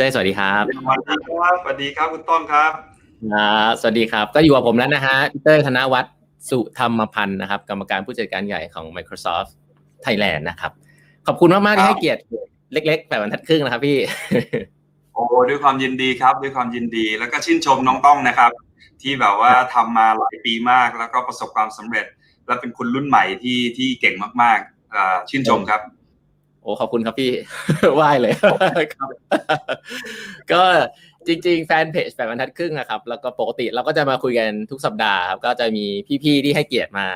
เต้ยสวัสดีครับ สวัสดีครับ สวัสดีครับคุณต้นครับอ่าสวัสดีครับ ก็อยู่กับผมแล้วนะฮะพี่เต้ยธนวัฒน์สุธรรมพันธ์นะครับ กรรมการผู้จัดการใหญ่ของ Microsoft Thailand นะครับ ขอบคุณมากๆที่ให้เกียรติเล็กๆแบบบรรทัดครึ่งนะครับพี่ โอ้ด้วยความยินดีครับ ด้วยความยินดีแล้วก็ชื่นชมน้องต้องนะครับ ที่แบบว่าทำมาหลายปีมากแล้วก็ประสบความสำเร็จ และเป็นคนรุ่นใหม่ที่ที่เก่งมากๆอ่าชื่นชมครับ โอ้ขอบคุณครับพี่ไหว้เลยครับ ก็จริงๆ แฟนเพจแบบบรรทัดครึ่งนะครับ แล้วก็ปกติเราก็จะมาคุยกันทุกสัปดาห์ครับ ก็จะมีพี่ๆที่ให้เกียรติมา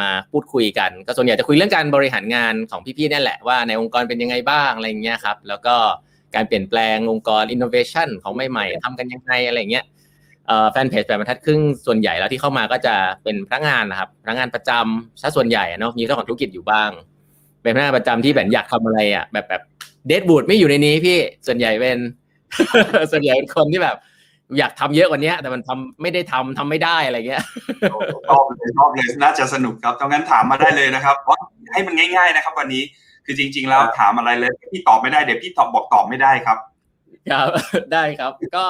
มาพูดคุยกัน ก็ส่วนใหญ่จะคุยเรื่องการบริหารงานของพี่ๆนั่นแหละว่าในองค์กรเป็นยังไงบ้างอะไรอย่างเงี้ยครับ แล้วก็การเปลี่ยนแปลงองค์กร innovation ของใหม่ๆทำกันยังไงอะไรเงี้ยแฟนเพจแบบบรรทัดครึ่งส่วนใหญ่แล้วที่เข้ามาก็จะเป็นพนักงานนะครับพนักงานประจำซะส่วนใหญ่เนาะมีเจ้าของธุรกิจอยู่บ้าง เป็นพนักงานประจำที่แบบอยากทำอะไรอะแบบแบบเดดบูดไม่อยู่ในนี้พี่ส่วนใหญ่เป็น ส่วนใหญ่เป็นคนที่แบบ อยากทำเยอะกว่านี้แต่มันทำไม่ได้ทำทำไม่ได้อะไรเงี้ยชอบเลยชอบเลยน่าจะสนุกครับดังนั้นถามมาได้เลยนะครับเพราะให้มันง่าย ๆ นะครับ วันนี้คือจริง ๆ แล้วถามอะไรเลยพี่ตอบไม่ได้เดี๋ยวพี่ตอบบอกตอบไม่ได้ครับครับได้ครับก็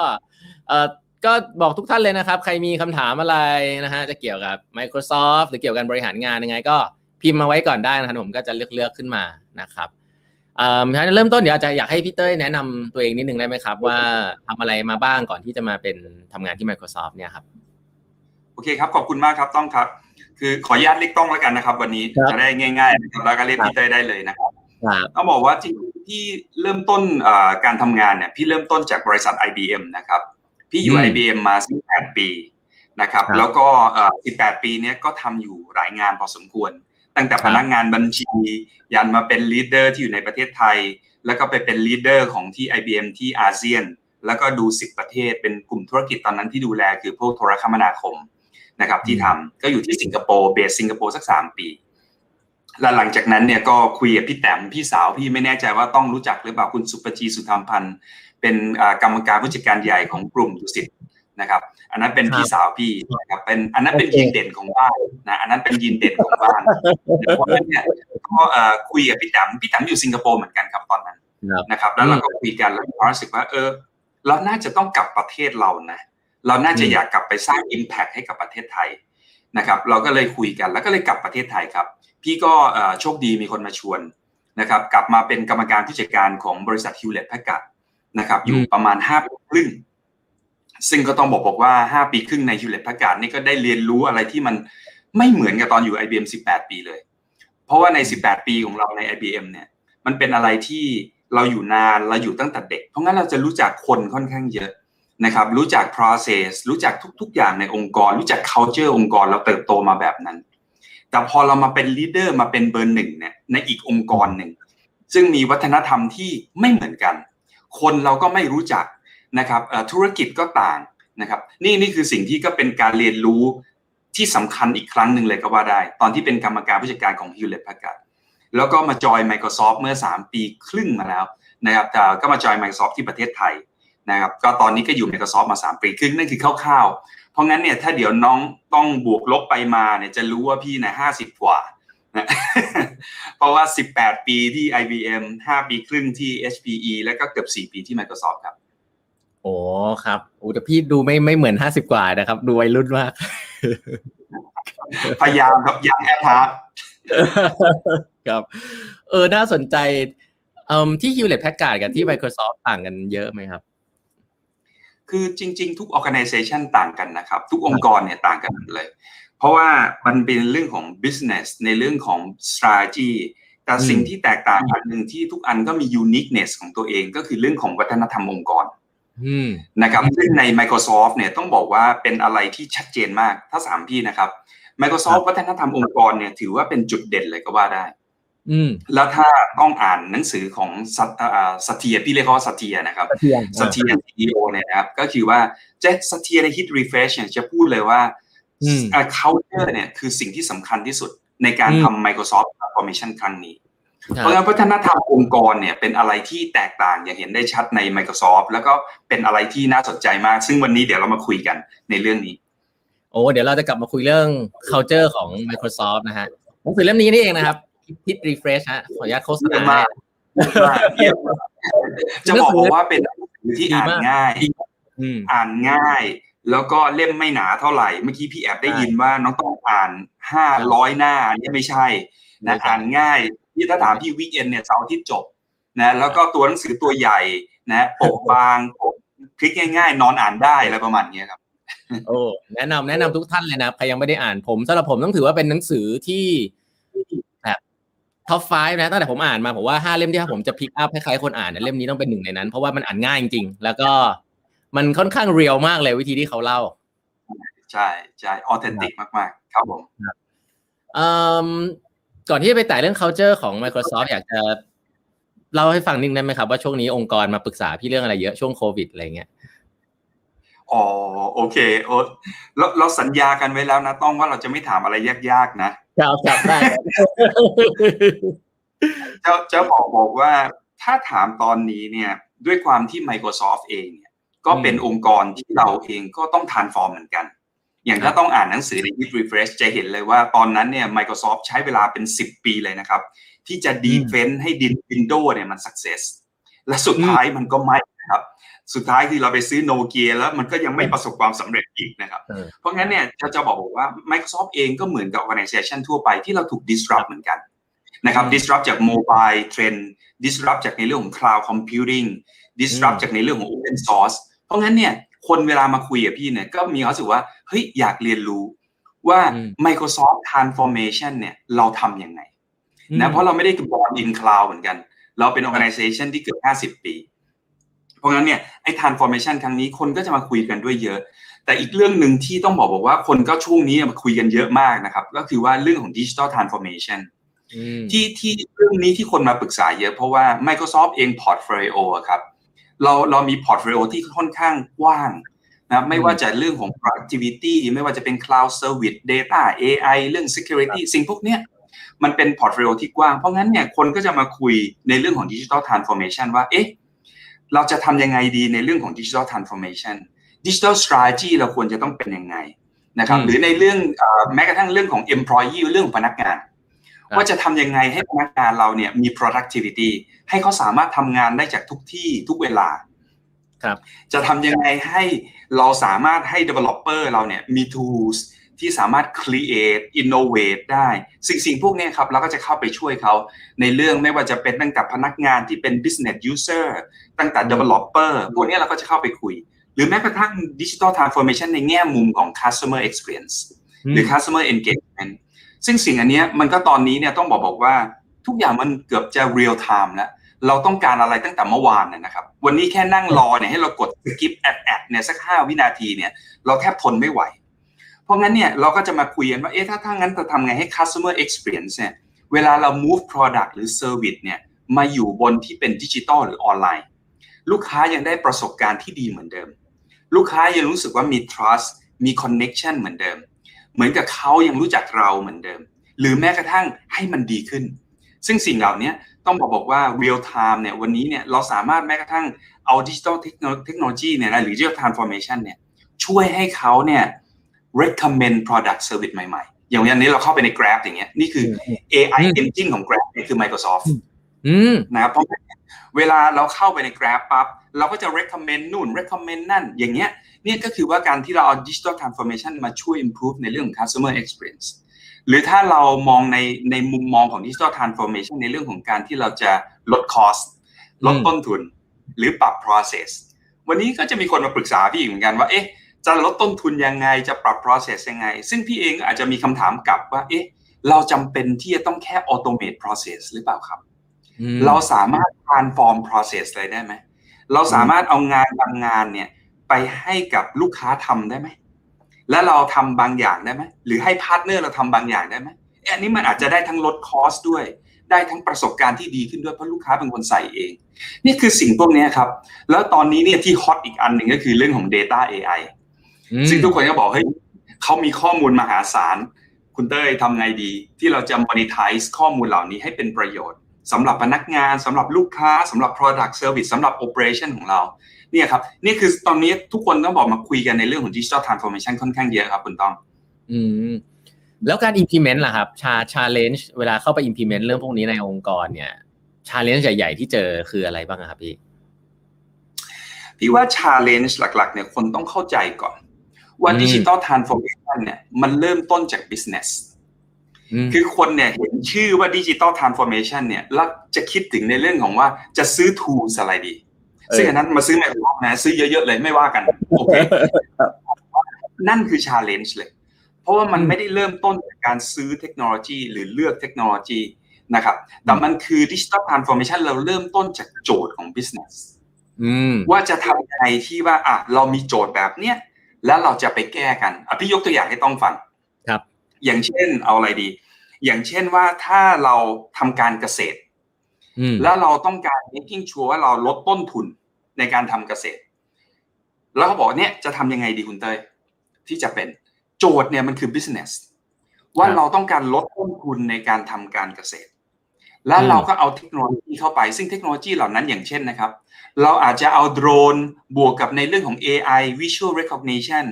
เอ่อก็บอกทุกท่านเลยนะครับ ใครมีคำถามอะไรนะฮะจะเกี่ยวกับ Microsoft หรือเกี่ยวกับบริหารงานยังไงก็ พิมพ์มาไว้ก่อนได้นะครับผมก็จะเลือกเลือกขึ้นมานะครับเอ่อเริ่มต้นเดี๋ยวจะอยากให้พี่เต้ยแนะนำตัวเองนิดนึงได้ไหมครับ ว่าทำอะไรมาบ้างก่อนที่จะมาเป็นทำงานที่ Microsoft เนี่ยครับโอเคครับขอบคุณมากครับต้องครับ คือขออนุญาตเรียกต้องแล้วกันนะครับ วันนี้จะได้ง่ายๆนะครับแล้วก็เรียกพี่เต้ยได้เลยนะครับต้องบอกว่าที่ที่เริ่มต้นการทำงานเนี่ยพี่เริ่มต้นจากบริษัท IBM นะครับพี่อยู่ IBM มา 18 ปีนะครับ แล้วก็ 18 ปีเนี้ยก็ทำอยู่หลายงานพอสมควร ตั้งแต่พนักงานบัญชี ยันมาเป็น leader ที่อยู่ในประเทศไทย แล้วก็ไปเป็น leader ของที่ IBM ที่อาเซียน แล้วก็ดู10ประเทศเป็นกลุ่มธุรกิจตอนนั้นที่ดูแลคือพวกโทรคมนาคมนะครับที่ทำก็อยู่ที่สิงคโปร์ base สิงคโปร์สัก3ปี แล้วหลังจากนั้นเนี่ยก็คุยกับพี่แต้มพี่สาวพี่ไม่แน่ใจว่าต้องรู้จักหรือเปล่าคุณสุปจีสุธรรมพันธ์เป็นกรรมการผู้จัดการใหญ่ของกลุ่มดุสิต นะครับ อันนั้นเป็นพี่สาวพี่นะครับเป็นอันนั้นเป็นยีนเด่นของบ้านนะอันนั้นเป็นยีนเด่นของบ้านเพราะฉะนั้นเนี่ยก็คุยกับพี่แต้มพี่แต้มอยู่สิงคโปร์เหมือนกันครับตอนนั้นนะครับ แล้วเราก็คุยกันแล้วเรารู้สึกว่า เออ เราน่าจะต้องกลับประเทศเรานะเราน่าจะอยากกลับไปสร้าง Impact ให้กับประเทศไทยนะครับ เราก็เลยคุยกันแล้วก็เลยกลับประเทศไทยครับ พี่ก็โชคดีมีคนมาชวนนะครับ กลับมาเป็นกรรมการผู้จัดการของบริษัท Hewlett-Packard นะครับ อยู่ประมาณ5ปีครึ่ง ซึ่งก็ต้องบอกบอกว่า 5 ปีครึ่งใน Hewlett-Packard นี่ก็ได้เรียนรู้อะไรที่มันไม่เหมือนกับตอนอยู่ IBM 18 ปีเลย เพราะว่าใน 18 ปีของเราใน IBM เนี่ย มันเป็นอะไรที่เราอยู่นานเราอยู่ตั้งแต่เด็ก เพราะงั้นเราจะรู้จักคนค่อนข้างเยอะนะครับ รู้จัก process รู้จักทุก ๆ อย่างในองค์กร รู้จัก culture องค์กรเราเติบโตมาแบบนั้น แต่พอเรามาเป็น leader มาเป็นเบอร์หนึ่งเนี่ยในอีกองค์กรหนึ่งซึ่งมีวัฒนธรรมที่ไม่เหมือนกัน คนเราก็ไม่รู้จัก นะครับธุรกิจก็ต่างนะครับ นี่นี่คือสิ่งที่ก็เป็นการเรียนรู้ที่สำคัญอีกครั้งหนึ่งเลยก็ว่าได้ ตอนที่เป็นกรรมการผู้จัดการของ Hewlett Packard แล้วก็มาจอย Microsoft เมื่อ 3 ปีครึ่งมาแล้วนะครับแต่ก็มาจอย Microsoft ที่ประเทศไทยนะครับก็ตอนนี้ก็อยู่ Microsoft มา 3 ปีครึ่งนั่นคือคร่าวๆ เพราะงั้นเนี่ยถ้าเดี๋ยวน้องต้องบวกลบไปมาเนี่ยจะรู้ว่าพี่เนี่ยห้าสิบกว่านะเพราะว่า 18 ปีที่ IBM 5 ปีครึ่งที่ HPE แล้วก็เกือบ 4 ปีที่ Microsoft ครับ โอ้ครับโอ้แต่พี่ดูไม่ไม่เหมือน50กว่านะครับ ดูวัยรุ่นมาก พยายามครับยังแอปฮาร์ครับ เออ น่าสนใจที่ Hewlett Packard กับที่ Microsoft ต่างกันเยอะไหมครับ คือจริง ๆ ทุก organization ต่างกันนะครับ ทุกองค์กรเนี่ยต่างกันเลย เพราะว่ามันเป็นเรื่องของ business ในเรื่องของ strategy แต่สิ่งที่แตกต่างอันหนึ่งที่ทุกอันก็มี uniqueness ของตัวเองก็คือเรื่องของวัฒนธรรมองค์กร นะครับซึ่งใน Microsoft เนี่ยต้องบอกว่าเป็นอะไรที่ชัดเจนมากถ้าสามพี่นะครับ Microsoft วัฒนธรรมองค์กรเนี่ยถือว่าเป็นจุดเด่นเลยก็ว่าได้แล้วถ้าต้องอ่านหนังสือของ Satya พี่เรียกเขา Satya นะครับ Satya CEO เนี่ยนะครับ ก็คือว่าเจ Satya ใน Hit Refresh เนี่ยจะพูดเลยว่า culture เนี่ยคือสิ่งที่สำคัญที่สุดในการทำ Microsoft Transformation ครั้งนี้ เพราะงั้นวัฒนธรรมองค์กรเนี่ยเป็นอะไรที่แตกต่างอย่างเห็นได้ชัดใน Microsoft แล้วก็เป็นอะไรที่น่าสนใจมาก ซึ่งวันนี้เดี๋ยวเรามาคุยกันในเรื่องนี้ โอ้เดี๋ยวเราจะกลับมาคุยเรื่อง culture ของ Microsoft นะฮะหนังสือเล่มนี้นี่เองนะครับ Hit Refresh ฮะขออนุญาตโฆษณาจะบอกว่าเป็นหนังสือที่อ่านง่ายอ่านง่าย แล้วก็เล่มไม่หนาเท่าไหร่เมื่อกี้พี่แอบได้ยินว่าน้องต้องอ่านห้าร้อยหน้าอันนี้ไม่ใช่นะอ่านง่าย ที่ถ้าถามพี่ weekend เนี่ยเสาร์อาทิตย์จบนะแล้วก็ตัวหนังสือตัวใหญ่นะปกบางปกพลิกง่ายๆ นอนอ่านได้อะไรประมาณนี้ครับโอ้แนะนำแนะนำทุกท่านเลยนะใครยังไม่ได้อ่านผมสำหรับผมต้องถือว่าเป็นหนังสือที่แบบ top five นะตั้งแต่ผมอ่านมาผมว่าห้าเล่มที่ผมจะ pick up ให้ใครคนอ่านเล่มนี้ต้องเป็นหนึ่งในนั้น เพราะว่ามันอ่านง่ายจริงๆ แล้วก็มันค่อนข้าง real มากเลยวิธีที่เขาเล่า ใช่ใช่ authentic มากๆ ครับผม ก่อนที่จะไปแต่เรื่อง culture ของ Microsoft อยากจะเล่าให้ฟังนิดได้ไหมครับว่าช่วงนี้องค์กรมาปรึกษาพี่เรื่องอะไรเยอะช่วงโควิดอะไรเงี้ยอ๋อโอเคโอ้เราเราสัญญากันไว้แล้วนะต้องว่าเราจะไม่ถามอะไรยากๆนะจะจับได้จะจะบอกบอกว่าถ้าถามตอนนี้เนี่ยด้วยความที่ Microsoft เองเนี่ยก็เป็นองค์กรที่เราเองก็ต้องทานฟอร์มเหมือนกัน อย่างถ้าต้องอ่านหนังสือใน Hit Refresh จะเห็นเลยว่าตอนนั้นเนี่ย Microsoft ใช้เวลาเป็น 10 ปีเลยนะครับ ที่จะดีเฟนต์ให้ดิน Windows เนี่ยมัน success และสุดท้ายมันก็ไม่ครับ สุดท้ายคือเราไปซื้อโนเกียแล้วมันก็ยังไม่ประสบความสำเร็จอีกนะครับ เพราะงั้นเนี่ยจะจะบอกว่า Microsoft เองก็เหมือนกับ organization ทั่วไปที่เราถูก disrupt เหมือนกันนะครับ disrupt จาก mobile trend disrupt จากในเรื่องของ cloud computing disrupt จากในเรื่องของ open source เพราะงั้นเนี่ย คนเวลามาคุยกับพี่เนี่ยก็มีความรู้สึกว่าเฮ้ยอยากเรียนรู้ว่า Microsoft transformation เนี่ยเราทำยังไงนะเพราะเราไม่ได้บอลอินคลาวเหมือนกัน เราเป็น organization ที่เกือบ 50 ปี เพราะงั้นเนี่ยไอ้ transformation ครั้งนี้คนก็จะมาคุยกันด้วยเยอะ แต่อีกเรื่องหนึ่งที่ต้องบอกบอกว่าคนก็ช่วงนี้มาคุยกันเยอะมากนะครับ ก็คือว่าเรื่องของ digital transformation ที่ที่เรื่องนี้ที่คนมาปรึกษาเยอะเพราะว่า Microsoft เอง portfolio ครับ เราเรามี portfolio ที่ค่อนข้างกว้างนะไม่ว่าจะเรื่องของ productivity ไม่ว่าจะเป็น cloud service data AI เรื่อง security สิ่งพวกเนี้ยมันเป็น portfolio ที่กว้าง เพราะงั้นเนี่ยคนก็จะมาคุยในเรื่องของ digital transformation ว่าเอ๊ะเราจะทำยังไงดีในเรื่องของ digital transformation digital strategy เราควรจะต้องเป็นยังไงนะครับหรือในเรื่องแม้กระทั่งเรื่องของ employee เรื่องของพนักงาน ว่าจะทำยังไงให้พนักงานเราเนี่ยมี productivity ให้เขาสามารถทำงานได้จากทุกที่ทุกเวลาครับจะทำยังไงให้เราสามารถให้ developer เราเนี่ยมี tools ที่สามารถ create innovate ได้ สิ่งสิ่งพวกนี้ครับเราก็จะเข้าไปช่วยเขาในเรื่องไม่ว่าจะเป็นตั้งแต่พนักงานที่เป็น business user ตั้งแต่ developer พวกนี้เราก็จะเข้าไปคุย หรือแม้กระทั่ง digital transformation ในแง่มุมของ customer experience หรือ customer engagement ซึ่งสิ่งอันนี้มันก็ตอนนี้เนี่ยต้องบอกบอกว่าทุกอย่างมันเกือบจะ real time แล้วเราต้องการอะไรตั้งแต่เมื่อวานนะครับ วันนี้แค่นั่งรอเนี่ยให้เรากด skip ad ad เนี่ยสัก5วินาทีเนี่ยเราแทบทนไม่ไหว เพราะงั้นเนี่ยเราก็จะมาคุยกันว่าเอ๊ะถ้าถ้างั้นจะทำไงให้ customer experience เนี่ยเวลาเรา move product หรือ service เนี่ยมาอยู่บนที่เป็นดิจิตอลหรือออนไลน์ ลูกค้ายังได้ประสบการณ์ที่ดีเหมือนเดิม ลูกค้ายังรู้สึกว่ามี trust มี connection เหมือนเดิม เหมือนกับเขายังรู้จักเราเหมือนเดิม หรือแม้กระทั่งให้มันดีขึ้น ซึ่งสิ่งเหล่านี้ต้องบอกบอกว่า real time เนี่ยวันนี้เนี่ยเราสามารถแม้กระทั่งเอาดิจิทัลเทคโนโลยีเนี่ยนะหรือ digital transformation เนี่ยช่วยให้เขาเนี่ย recommend product service ใหม่ๆ อย่างวันนี้เราเข้าไปใน Grab อย่างเงี้ยนี่คือ AI engine ของ Grab นี่คือ Microsoft นะครับเพราะเวลาเราเข้าไปใน Grab ปั๊บเราก็จะ recommend นู่น recommend นั่นอย่างเงี้ย นี่ก็คือว่าการที่เราเอา digital transformation มาช่วย improve ในเรื่องของ customer experience หรือถ้าเรามองในในมุมมองของ digital transformation ในเรื่องของการที่เราจะลด cost ลดต้นทุน หรือปรับ process วันนี้ก็จะมีคนมาปรึกษาพี่อีกเหมือนกันว่าเอ๊ะจะลดต้นทุนยังไงจะปรับ process ยังไง ซึ่งพี่เองอาจจะมีคำถามกลับว่าเอ๊ะเราจำเป็นที่จะต้องแค่ automate process หรือเปล่าครับ เราสามารถ transform process อะไรได้ไหมเราสามารถเอางานบางงานเนี่ย ไปให้กับลูกค้าทำได้ไหมและเราทำบางอย่างได้ไหมหรือให้ partner เราทำบางอย่างได้ไหมอันนี้มันอาจจะได้ทั้งลด cost ด้วย ได้ทั้งประสบการณ์ที่ดีขึ้นด้วยเพราะลูกค้าเป็นคนใส่เอง นี่คือสิ่งพวกนี้ครับ แล้วตอนนี้เนี่ยที่ hot อีกอันหนึ่งก็คือเรื่องของ Data AI ซึ่งทุกคนก็บอกเฮ้ยเขามีข้อมูลมหาศาล คุณเต้ยทำไงดี ที่เราจะ monetize ข้อมูลเหล่านี้ให้เป็นประโยชน์สำหรับพนักงานสำหรับลูกค้าสำหรับ product service สำหรับ operation ของเรา เนี่ยครับนี่คือตอนนี้ทุกคนต้องบอกมาคุยกันในเรื่องของ digital transformation ค่อนข้างเยอะครับคุณต้อง อืมแล้วการ implement ล่ะครับชา challenge เวลาเข้าไป implement เรื่องพวกนี้ในองค์กรเนี่ย challenge ใหญ่ๆที่เจอคืออะไรบ้างครับพี่พี่ว่า challenge หลักๆเนี่ยคนต้องเข้าใจก่อนว่า digital transformation เนี่ยมันเริ่มต้นจาก business คือคนเนี่ยเห็นชื่อว่า digital transformation เนี่ยแล้วจะคิดถึงในเรื่องของว่าจะซื้อ tools อะไรดี ซึ่งอันนั้นมาซื้อ Microsoft นะซื้อเยอะๆเลยไม่ว่ากันโอเคนั่นคือ challenge เลย เพราะว่ามันไม่ได้เริ่มต้นจากการซื้อเทคโนโลยีหรือเลือกเทคโนโลยีนะครับ แต่มันคือ digital transformation เราเริ่มต้นจากโจทย์ของ business ว่าจะทำยังไงที่ว่าอะเรามีโจทย์แบบเนี้ยแล้วเราจะไปแก้กันอะพี่ยกตัวอย่างให้ต้องฟังครับ อย่างเช่นเอาอะไรดี อย่างเช่นว่าถ้าเราทำการเกษตร แล้วเราต้องการ making sure ว่าเราลดต้นทุน ในการทำเกษตร แล้วเขาบอกเนี่ยจะทำยังไงดีคุณเต้ยที่จะเป็นโจทย์เนี่ยมันคือ business ว่าเราต้องการลดต้นทุนในการทำการเกษตร แล้วเราก็เอาเทคโนโลยีเข้าไป ซึ่งเทคโนโลยีเหล่านั้นอย่างเช่นนะครับ เราอาจจะเอาโดรนบวกกับในเรื่องของ AI visual recognition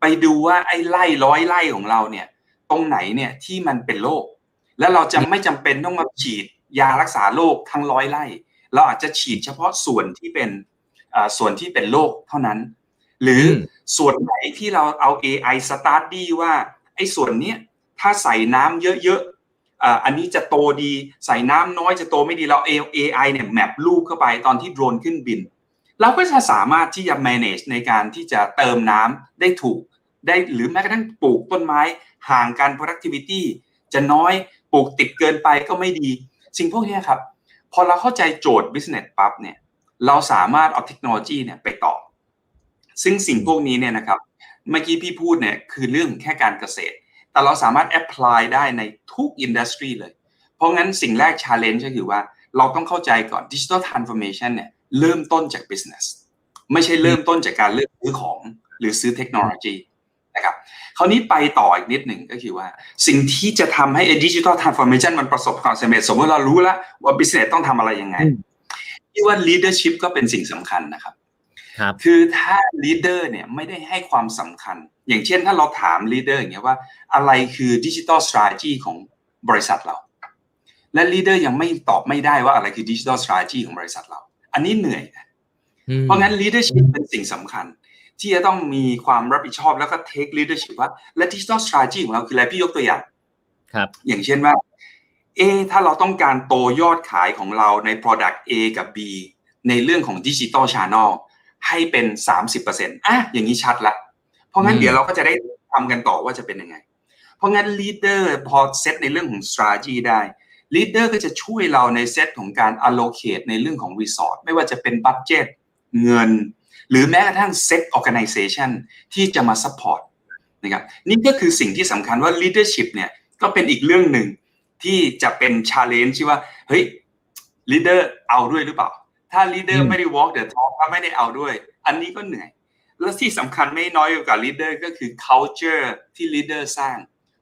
ไปดูว่าไอ้ไล่ร้อยไล่ของเราเนี่ย ตรงไหนเนี่ยที่มันเป็นโรคแล้วเราจะไม่จำเป็นต้องมาฉีดยารักษาโรคทั้งร้อยไล่เราอาจจะฉีดเฉพาะส่วนที่เป็น ส่วนที่เป็นโรคเท่านั้น หรือส่วนไหนที่เราเอา AI study ว่าไอ้ส่วนเนี้ยถ้าใส่น้ำเยอะๆอันนี้จะโตดีใส่น้ำน้อยจะโตไม่ดีเรา AI เนี่ยแมปลูกเข้าไปตอนที่โดรนขึ้นบิน เราก็จะสามารถที่จะ manage ในการที่จะเติมน้ำได้ถูกได้หรือแม้กระทั่งปลูกต้นไม้ห่างกัน productivity จะน้อยปลูกติดเกินไปก็ไม่ดี สิ่งพวกนี้ครับ พอเราเข้าใจโจทย์ business ปั๊บเนี่ย เราสามารถเอาเทคโนโลยีเนี่ยไปต่อ ซึ่งสิ่งพวกนี้เนี่ยนะครับเมื่อกี้พี่พูดเนี่ยคือเรื่องแค่การเกษตร แต่เราสามารถ apply ได้ในทุก industry เลย เพราะงั้นสิ่งแรก challenge ก็คือว่าเราต้องเข้าใจก่อน digital transformation เนี่ยเริ่มต้นจาก business ไม่ใช่เริ่มต้นจากการเลือกซื้อของหรือซื้อเทคโนโลยีนะครับคราวนี้ไปต่ออีกนิดหนึ่งก็คือว่า สิ่งที่จะทำให้ digital transformation มันประสบความสำเร็จ สมมติเรารู้แล้วว่า business ต้องทำอะไรยังไง ที่ว่า leadership ก็เป็นสิ่งสำคัญนะครับคือถ้า leader เนี่ยไม่ได้ให้ความสำคัญ อย่างเช่นถ้าเราถาม leader อย่างเงี้ยว่าอะไรคือดิจิทัล strategy ของบริษัทเรา และ leader ยังไม่ตอบไม่ได้ว่าอะไรคือดิจิทัล strategy ของบริษัทเรา อันนี้เหนื่อยนะเพราะงั้น leadership เป็นสิ่งสำคัญ ที่จะต้องมีความรับผิดชอบแล้วก็ take leadership ว่าและ digital strategy ของเราคืออะไรพี่ยกตัวอย่างครับ อย่างเช่นว่า เอถ้าเราต้องการโตยอดขายของเราใน product A กับ B ในเรื่องของ digital channel ให้เป็น 30%อะอย่างนี้ชัดละ เพราะงั้นเดี๋ยวเราก็จะได้ทำกันต่อว่าจะเป็นยังไง เพราะงั้น leader พอเซตในเรื่องของ strategy ได้ leader ก็จะช่วยเราในเซตของการ allocate ในเรื่องของ resource ไม่ว่าจะเป็น budget เงิน หรือแม้กระทั่ง set organization ที่จะมา support นะครับนี่ก็คือสิ่งที่สำคัญว่า leadership เนี่ยก็เป็นอีกเรื่องหนึ่ง ที่จะเป็น challenge ที่ว่าเฮ้ย leader เอาด้วยหรือเปล่า ถ้า leader ไม่ได้ walk the talk ถ้าไม่ได้เอาด้วย อันนี้ก็เหนื่อย และที่สำคัญไม่น้อยกว่า leader ก็คือ culture ที่ leader สร้าง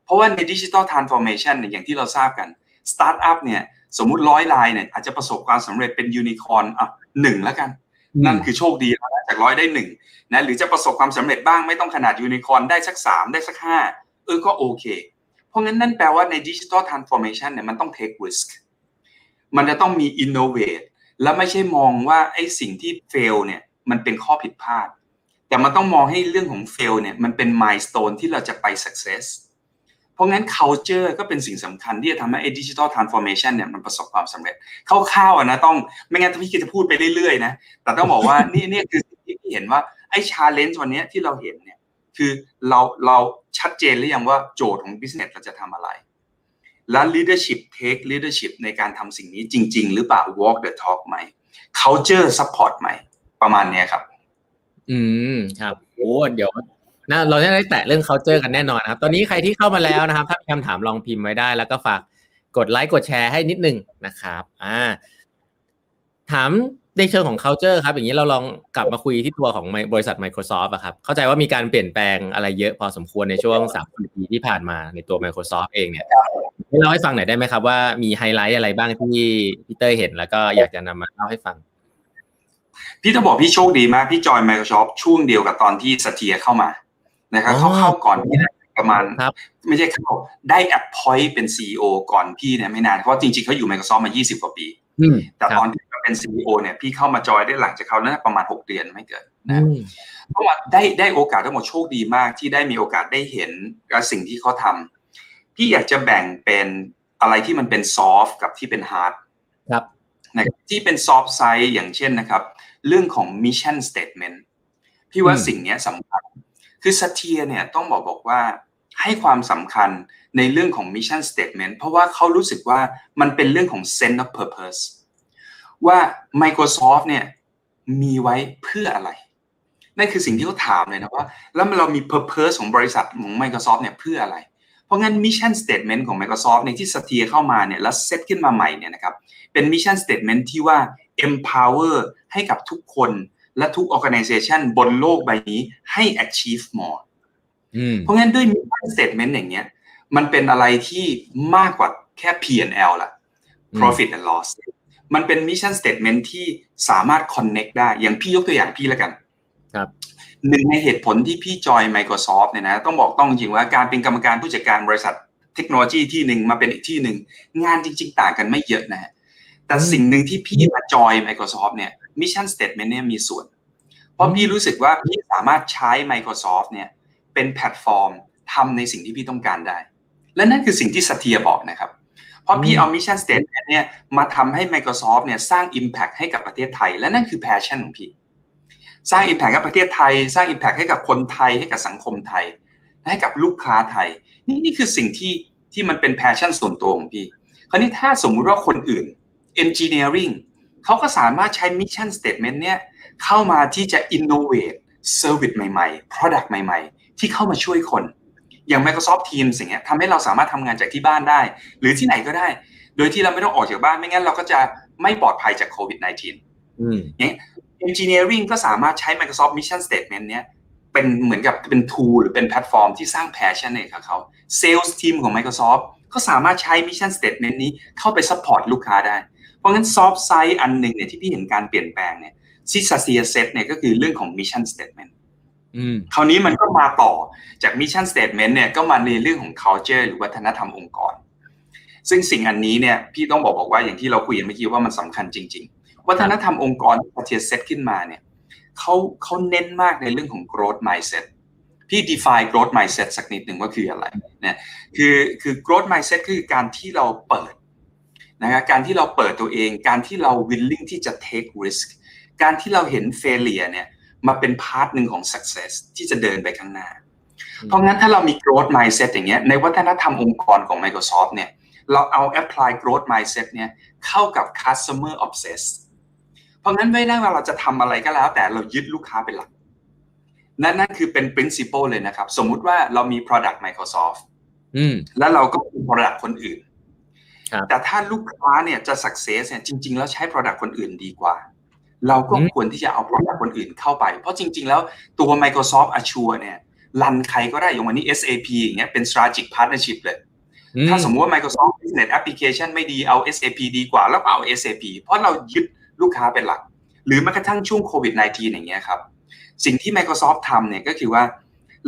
เพราะว่าใน digital transformation เนี่ยอย่างที่เราทราบกัน startup เนี่ยสมมุติร้อยลายเนี่ยอาจจะประสบความสำเร็จเป็นยูนิคอร์นอะหนึ่งแล้วกัน นั่นคือโชคดีแล้วจากร้อยได้หนึ่งนะหรือจะประสบความสำเร็จบ้างไม่ต้องขนาดยูนิคอร์นได้สักสามได้สักห้าเออก็โอเคเพ ราะงั้นนั่นแปลว่าใน digital transformation เนี่ยมันต้อง take risk มันจะต้องมี innovate แล้วไม่ใช่มองว่าไอ้สิ่งที่ fail เนี่ยมันเป็นข้อผิดพลาด แต่มันต้องมองให้เรื่องของ fail เนี่ยมันเป็น milestone ที่เราจะไป success เพราะงั้น culture ก็เป็นสิ่งสำคัญที่จะทำให้ไอ้ digital transformation เนี่ยมันประสบความสำเร็จคร่าวๆนะต้องไม่งั้นพี่จะพูดไปเรื่อยๆนะแต่ต้องบอกว่านี่นี่คือสิ่งที่เห็นว่าไอ้ challenge วันนี้ที่เราเห็นเนี่ย คือเราเราชัดเจนหรือยังว่าโจทย์ของ business เราจะทำอะไร และ leadership take leadership ในการทำสิ่งนี้จริง ๆ หรือเปล่า walk the talk ไหม culture support ไหม ประมาณนี้ครับ อืมครับโอ้เดี๋ยวนะเราจะได้แตะเรื่อง culture กันแน่นอนนะครับ ตอนนี้ใครที่เข้ามาแล้วนะครับ ถ้ามีคำถามลองพิมพ์ไว้ได้ แล้วก็ฝากกดไลค์กดแชร์ให้นิดนึงนะครับ อ่า ถาม ในเชิงของ culture ครับ อย่างนี้เราลองกลับมาคุยที่ตัวของบริษัท Microsoft อะครับ เข้าใจว่ามีการเปลี่ยนแปลงอะไรเยอะพอสมควรในช่วงสามปีที่ผ่านมาในตัว Microsoft เองเนี่ยให้เล่าให้ฟังหน่อยได้ไหมครับว่ามีไฮไลท์อะไรบ้างที่พี่เตอร์เห็นแล้วก็อยากจะนำมาเล่าให้ฟัง พี่ต้องบอกพี่โชคดีมาก พี่จอย Microsoft ช่วงเดียวกับตอนที่ Satya เข้ามานะครับเขาเข้าก่อนพี่ประมาณไม่ใช่เข้าได้ appoint เป็น CEO ก่อนพี่เนี่ยไม่นานเพราะจริงๆเขาอยู่ Microsoft มา 20 กว่าปีแต่ตอนที่ เป็น CEO เนี่ยพี่เข้ามาจอยได้หลังจากเขานั้นประมาณหกเดือนไม่เกินนะเพราะว่าได้ได้โอกาสทั้งหมดโชคดีมากที่ได้มีโอกาสได้เห็นสิ่งที่เขาทำพี่อยากจะแบ่งเป็นอะไรที่มันเป็น soft กับที่เป็น hard ครับนะที่เป็น soft side อย่างเช่นนะครับ เรื่องของ mission statementพี่ว่าสิ่งนี้สำคัญ คือ Satya เนี่ยต้องบอกบอกว่าให้ความสำคัญในเรื่องของ mission statement เพราะว่าเขารู้สึกว่ามันเป็นเรื่องของ sense of purpose ว่า Microsoft เนี่ยมีไว้เพื่ออะไร นั่นคือสิ่งที่เขาถามเลยนะว่า แล้วเรามี purpose ของบริษัทของ Microsoft เนี่ยเพื่ออะไร เพราะงั้น mission statement ของ Microsoft ในที่ Satya เข้ามาเนี่ยแล้วเซตขึ้นมาใหม่เนี่ยนะครับเป็น mission statement ที่ว่า empower ให้กับทุกคนและทุก organization บนโลกใบนี้ให้ achieve more เพราะงั้นด้วย mission statement อย่างเงี้ยมันเป็นอะไรที่มากกว่าแค่ P&L ละ profit and loss มันเป็น mission statement ที่สามารถ connect ได้ อย่างพี่ยกตัวอย่างพี่แล้วกัน ครับหนึ่งในเหตุผลที่พี่จอย Microsoft เนี่ยนะ ต้องบอกต้องจริงว่าการเป็นกรรมการผู้จัดการบริษัทเทคโนโลยีที่หนึ่งมาเป็นอีกที่หนึ่งงานจริง ๆ ต่างกันไม่เยอะนะแต่สิ่งหนึ่งที่พี่มาจอย Microsoft เนี่ย mission statement เนี่ยมีส่วน เพราะพี่รู้สึกว่าพี่สามารถใช้ Microsoft เนี่ยเป็นแพลตฟอร์มทำในสิ่งที่พี่ต้องการได้ และนั่นคือสิ่งที่ Satya บอกนะครับ เพราะพี่เอา mission statement เนี่ยมาทำให้ Microsoft เนี่ยสร้าง Impact ให้กับประเทศไทย และนั่นคือ passion ของพี่ สร้าง Impact ให้ประเทศไทย สร้าง Impact ให้กับคนไทยให้กับสังคมไทย ให้กับลูกค้าไทย นี่นี่คือสิ่งที่ที่มันเป็น passion ส่วนตัวของพี่ คราวนี้ถ้าสมมุติว่าคนอื่น Engineering เขาก็สามารถใช้ mission statement เนี่ยเข้ามาที่จะ innovate service ใหม่ๆ product ใหม่ๆ ที่เข้ามาช่วยคน อย่าง Microsoft Teams อย่างเงี้ยทำให้เราสามารถทำงานจากที่บ้านได้ หรือที่ไหนก็ได้ โดยที่เราไม่ต้องออกจากบ้านไม่งั้นเราก็จะไม่ปลอดภัยจากโควิด -19 อย่างเงี้ย Engineering ก็สามารถใช้ Microsoft Mission Statement เนี้ยเป็นเหมือนกับเป็น tool หรือเป็นแพลตฟอร์มที่สร้าง passion ให้กับเขา Sales Team ของ Microsoft ก็สามารถใช้ Mission Statement นี้เข้าไป support ลูกค้าได้ เพราะงั้น soft side อันหนึ่งเนี่ยที่พี่เห็นการเปลี่ยนแปลงเนี่ย Satya set เนี่ยก็คือเรื่องของ Mission Statement คราวนี้มันก็มาต่อจาก mission statement เนี่ยก็มาในเรื่องของ culture หรือวัฒนธรรมองค์กร ซึ่งสิ่งอันนี้เนี่ยพี่ต้องบอกบอกว่าอย่างที่เราคุยกันเมื่อกี้ว่ามันสำคัญจริง ๆ วัฒนธรรมองค์กรที่ Satya set ขึ้นมาเนี่ยเขาเขาเน้นมากในเรื่องของ growth mindset พี่ define growth mindset สักนิดหนึ่งว่าคืออะไรเนี่ยคือคือ growth mindset คือการที่เราเปิดนะครับการที่เราเปิดตัวเอง การที่เรา willing ที่จะ take risk การที่เราเห็น failure เนี่ย มาเป็น part หนึ่งของ success ที่จะเดินไปข้างหน้า เพราะงั้นถ้าเรามี growth mindset อย่างเงี้ยในวัฒนธรรมองค์กรของ Microsoft เนี่ยเราเอา apply growth mindset เนี่ยเข้ากับ customer obsessed เพราะงั้นไม่ได้ว่าเราจะทำอะไรก็แล้ว แต่เรายึดลูกค้าเป็นหลัก นั่นนั่นคือเป็น principle เลยนะครับ สมมุติว่าเรามี product Microsoft แล้วเราก็มี product คนอื่น แต่ถ้าลูกค้าเนี่ยจะ success เนี่ยจริง ๆ แล้วใช้ product คนอื่นดีกว่า เราก็ควรที่จะเอา product คนอื่นเข้าไป เพราะจริง ๆ แล้วตัว Microsoft Azure เนี่ยรันใครก็ได้อย่างวันนี้ SAP อย่างเงี้ยเป็น strategic partnership เลย ถ้าสมมติว่า Microsoft Business Application ไม่ดีเอา SAP ดีกว่าแล้วก็เอา SAP เพราะเรายึดลูกค้าเป็นหลัก หรือแม้กระทั่งช่วงโควิด -19 อย่างเงี้ยครับ สิ่งที่ Microsoft ทำเนี่ยก็คือว่า